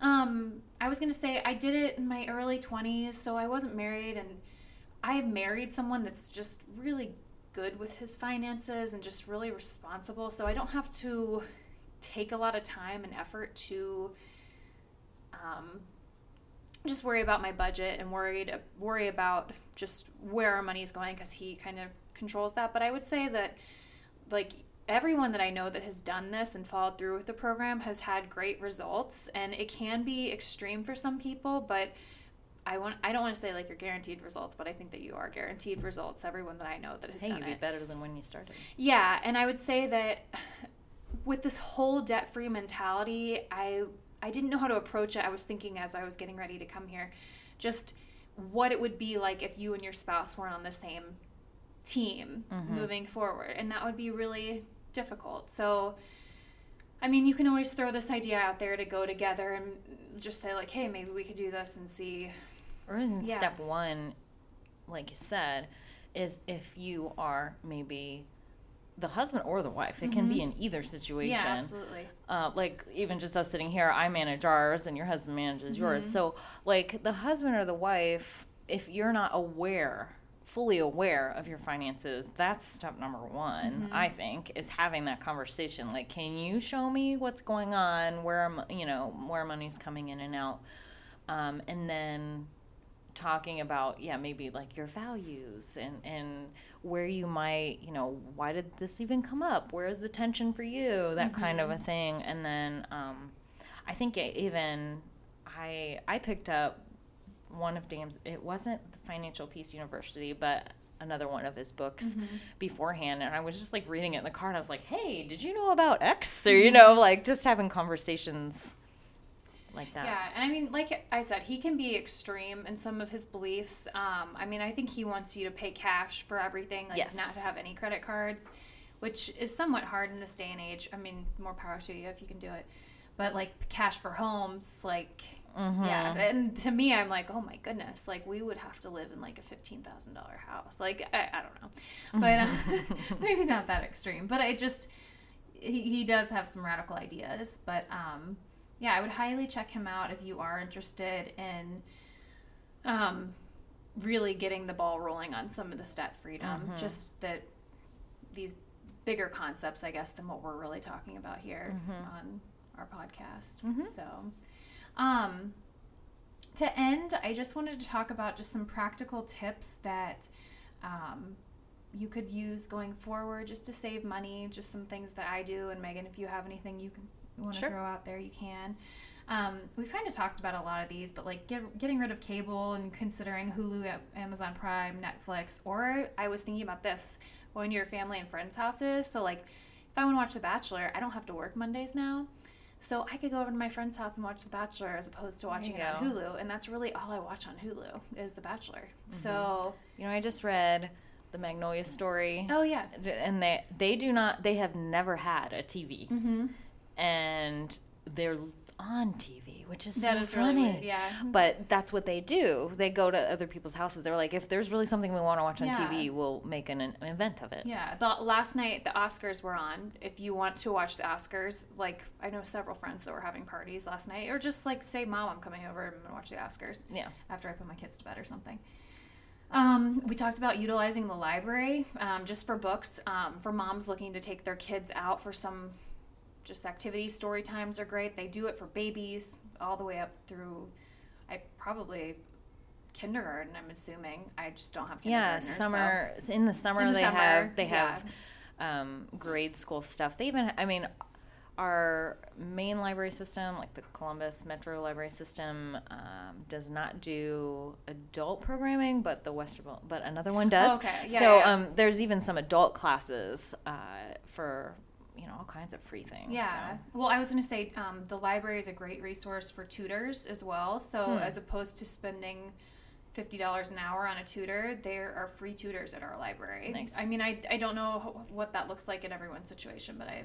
Um, I was going to say I did it in my early 20s, so I wasn't married, and I married someone that's just really good with his finances and just really responsible, so I don't have to take a lot of time and effort to um, just worry about my budget and worried worry about just where our money is going because he kind of controls that. But I would say that like everyone that I know that has done this and followed through with the program has had great results and it can be extreme for some people, but I want I don't want to say like you're guaranteed results, but I think that you are guaranteed results. Everyone that I know that has Hey, done you'd be it. better than when you started. Yeah, and I would say that (sighs) with this whole debt-free mentality, I I didn't know how to approach it. I was thinking as I was getting ready to come here, just what it would be like if you and your spouse weren't on the same team mm-hmm. moving forward, and that would be really difficult. So I mean, you can always throw this idea out there to go together and just say like, "Hey, maybe we could do this and see." Or isn't Yeah. step one, like you said, is if you are maybe the husband or the wife. It can be in either situation. Mm-hmm. Yeah, absolutely. uh, like even just us sitting here, I manage ours and your husband manages yours. Mm-hmm. So like the husband or the wife, if you're not aware, fully aware of your finances, that's step number one. Mm-hmm. I think is having that conversation. Like, can you show me what's going on? Where am you know where money's coming in and out, um, and then talking about yeah maybe like your values and and where you might you know why did this even come up? Where is the tension for you? That kind of a mm-hmm. thing. And then um, i think it even i i picked up one of dan's it wasn't the financial peace university but another one of his books mm-hmm. beforehand. And i was just like reading it in the car and i was like hey did you know about x? Or you mm-hmm. know like just having conversations like that Yeah, and I mean, like I said, he can be extreme in some of his beliefs. Um, I mean, I think he wants you to pay cash for everything, like Yes. not to have any credit cards, which is somewhat hard in this day and age. I mean, more power to you if you can do it. But like cash for homes, like Mm-hmm. yeah. And to me, I'm like, oh my goodness, like we would have to live in like a fifteen thousand dollar house. Like I, I don't know, but uh, (laughs) (laughs) maybe not that extreme. But I just he, he does have some radical ideas. But um, yeah, I would highly check him out if you are interested in um, really getting the ball rolling on some of the debt freedom. Just that these bigger concepts, I guess, than what we're really talking about here on our podcast. So, um, to end, I just wanted to talk about just some practical tips that um, you could use going forward just to save money. Just some things that I do. And Megan, if you have anything you can want to Sure. throw out there, you can. Um, we've kind of talked about a lot of these, but like get, getting rid of cable and considering Hulu, Amazon Prime, Netflix, or I was thinking about this going to your family and friends' houses. So like, if I want to watch The Bachelor, I don't have to work Mondays now. So I could go over to my friend's house and watch The Bachelor as opposed to watching it on. Hulu, and that's really all I watch on Hulu is The Bachelor. Mm-hmm. So, you know i just read the magnolia story oh yeah, and they they do not they have never had a TV, Mm-hmm. And they're on TV, which is that so is funny. really. Yeah, (laughs) But that's what they do. They go to other people's houses. They're like, if there's really something we want to watch on Yeah. TV, we'll make an, an event of it. Yeah, the last night the Oscars were on. If you want to watch the Oscars, like I know several friends that were having parties last night, or just like say, "Mom, I'm coming over and I'm gonna watch the Oscars." Yeah. After I put my kids to bed or something. Um, we talked about utilizing the library um, just for books um, for moms looking to take their kids out for some just activities. Story times are great. They do it for babies all the way up through, I probably kindergarten. I'm assuming. I just don't have Yeah, kindergarten. so- summer in the summer In the they summer, have they yeah. have um, grade school stuff. They even I mean our main library system, like the Columbus Metro Library System, um, does not do adult programming, but the Western, but another one does. Okay, yeah, so yeah. Um, there's even some adult classes uh, for you know all kinds of free things. Yeah. so. Well, I was going to say um, the library is a great resource for tutors as well. So Hmm. as opposed to spending fifty dollars an hour on a tutor, there are free tutors at our library. Nice. I mean, I, I don't know what that looks like in everyone's situation, but I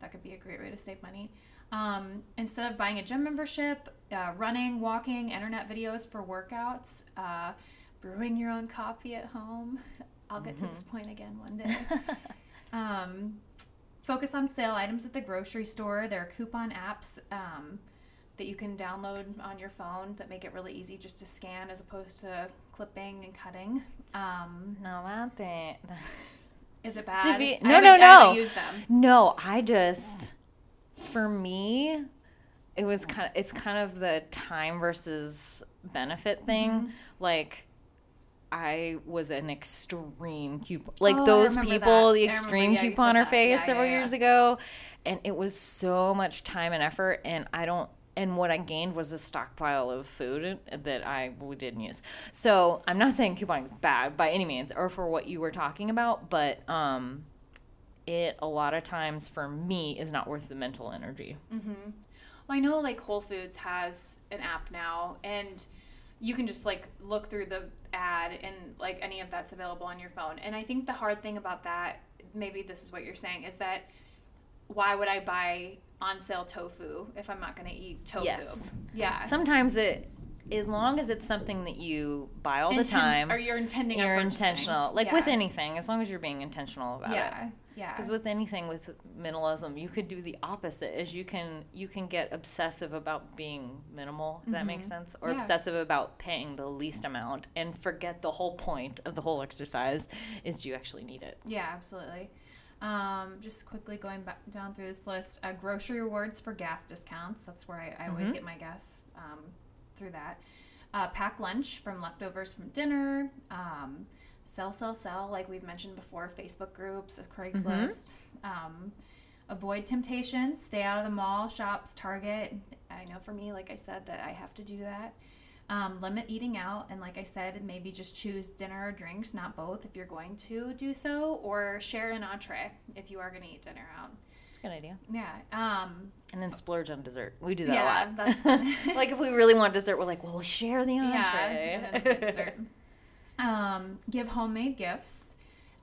that could be a great way to save money. Um, instead of buying a gym membership, uh, running, walking, internet videos for workouts, uh, brewing your own coffee at home. I'll get to this point again one day. (laughs) um, focus on sale items at the grocery store. There are coupon apps um, that you can download on your phone that make it really easy just to scan as opposed to clipping and cutting. Um, No, that thing. (laughs) is it bad? To be- I no, no, I no. them. No, I just for me it was kind of it's kind of the time versus benefit thing. Mm-hmm. Like, I was an extreme coupon, like Oh, those people, that. the remember, extreme yeah, couponer phase Yeah, several yeah, years ago, and it was so much time and effort, and I don't. And what I gained was a stockpile of food that I we didn't use. So I'm not saying couponing is bad by any means, or for what you were talking about, but um, it a lot of times for me is not worth the mental energy. Well, I know like Whole Foods has an app now, and you can just like look through the ad and like any of that's available on your phone. And I think the hard thing about that, maybe this is what you're saying, is that why would I buy on sale tofu if I'm not going to eat tofu? Yes. Yeah. Sometimes it, as long as it's something that you buy all the time, or you're intending you're intentional. Like with anything, as long as you're being intentional about it. Yeah. Because with anything with minimalism, you could do the opposite. Is you can you can get obsessive about being minimal. If that makes sense, or Mm-hmm. Yeah. obsessive about paying the least amount, and forget the whole point of the whole exercise is do you actually need it. Yeah, absolutely. Um, just quickly going back down through this list, uh, grocery rewards for gas discounts. That's where I, I always get my gas um, through that. Uh, pack lunch from leftovers from dinner. Um, sell, sell, sell, like we've mentioned before. Facebook groups, Craigslist. Um, avoid temptations. Stay out of the mall, shops, Target. I know for me, like I said, that I have to do that. Um, limit eating out, and like I said, maybe just choose dinner or drinks, not both, if you're going to do so, or share an entree if you are going to eat dinner out. It's a good idea. Yeah. Um, And then splurge on dessert. We do that yeah, a lot. that's (laughs) like if we really want dessert, we're like, well, we'll share the yeah. entree. (laughs) and then dessert. Um, give homemade gifts.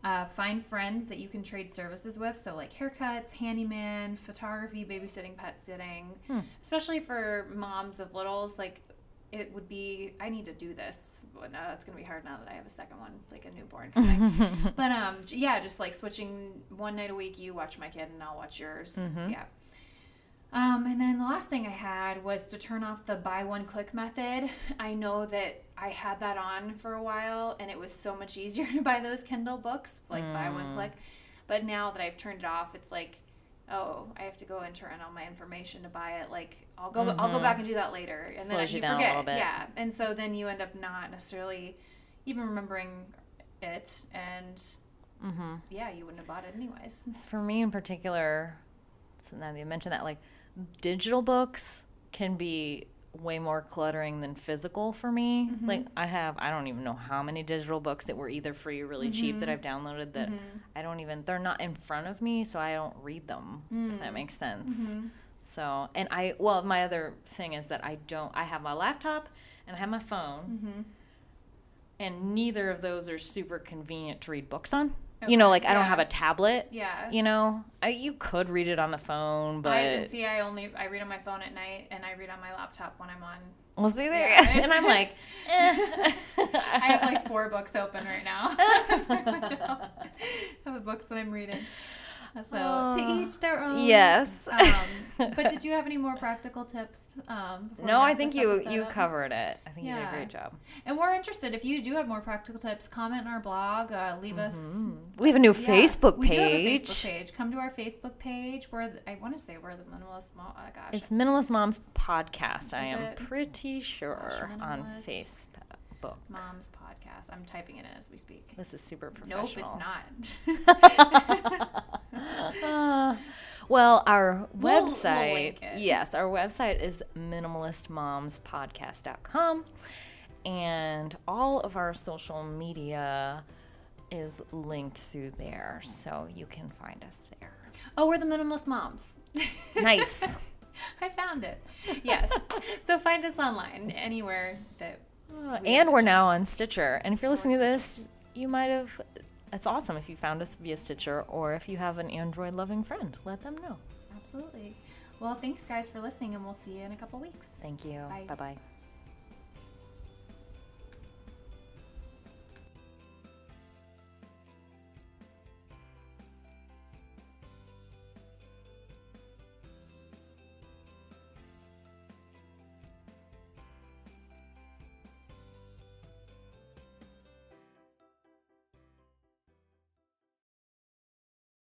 Uh, find friends that you can trade services with, so like haircuts, handyman, photography, babysitting, pet sitting. Hmm. Especially for moms of littles, like it would be. I need to do this, but no, it's gonna be hard now that I have a second one, like a newborn. (laughs) But um, yeah, just like switching one night a week, you watch my kid and I'll watch yours. Mm-hmm. Yeah. Um, and then the last thing I had was to turn off the buy one click method. I know that I had that on for a while and it was so much easier (laughs) to buy those Kindle books, like buy Mm. one click. But now that I've turned it off, it's like, oh, I have to go enter in all my information to buy it. Like I'll go, I'll go back and do that later, and then Mm-hmm. You, you down a forget. little bit. Yeah, and so then you end up not necessarily even remembering it, and Mm-hmm. yeah, you wouldn't have bought it anyways. For me in particular, so now that you mentioned that, like digital books can be way more cluttering than physical for me. Mm-hmm. Like I have, I don't even know how many digital books that were either free or really cheap Mm-hmm. that I've downloaded that I don't even, they're not in front of me, so I don't read them, if that makes sense. Mm-hmm. So, and I, well, my other thing is that I don't, I have my laptop and I have my phone, Mm-hmm. and neither of those are super convenient to read books on. You know, Okay, like I don't have a tablet. Yeah. You know, I, you could read it on the phone, but I can see. I only I read on my phone at night, and I read on my laptop when I'm on. we'll see there. Yeah, (laughs) and I'm like, eh. (laughs) I have like (laughs) four books open right now. I have the books that I'm reading. So Oh. to each their own. yes. Um, (laughs) but did you have any more practical tips? Um, no, I think you episode you covered it. I think you did a great job. And we're interested. If you do have more practical tips, comment on our blog. Uh, leave us. We have a new Yeah, Facebook page. we do have a. Facebook page. Come to our Facebook page. Where I want to say we're the minimalist. Mo- oh gosh. It's Minimalist Moms Podcast. I am pretty sure on minimalist? Facebook. Mom's podcast. I'm typing it in as we speak. This is super professional. Nope, it's not. (laughs) Uh, well, our We'll- we'll website, it. yes, our website is minimalistmomspodcast.com. And all of our social media is linked through there. So you can find us there. oh, we're the minimalist moms. Nice. (laughs) I found it. Yes. so find us online anywhere that. Uh, and we're now on Stitcher. And if you're listening to this, you might have. That's awesome if you found us via Stitcher or if you have an Android loving friend. Let them know. Absolutely. Well, thanks guys for listening, and we'll see you in a couple weeks. Thank you. Bye bye.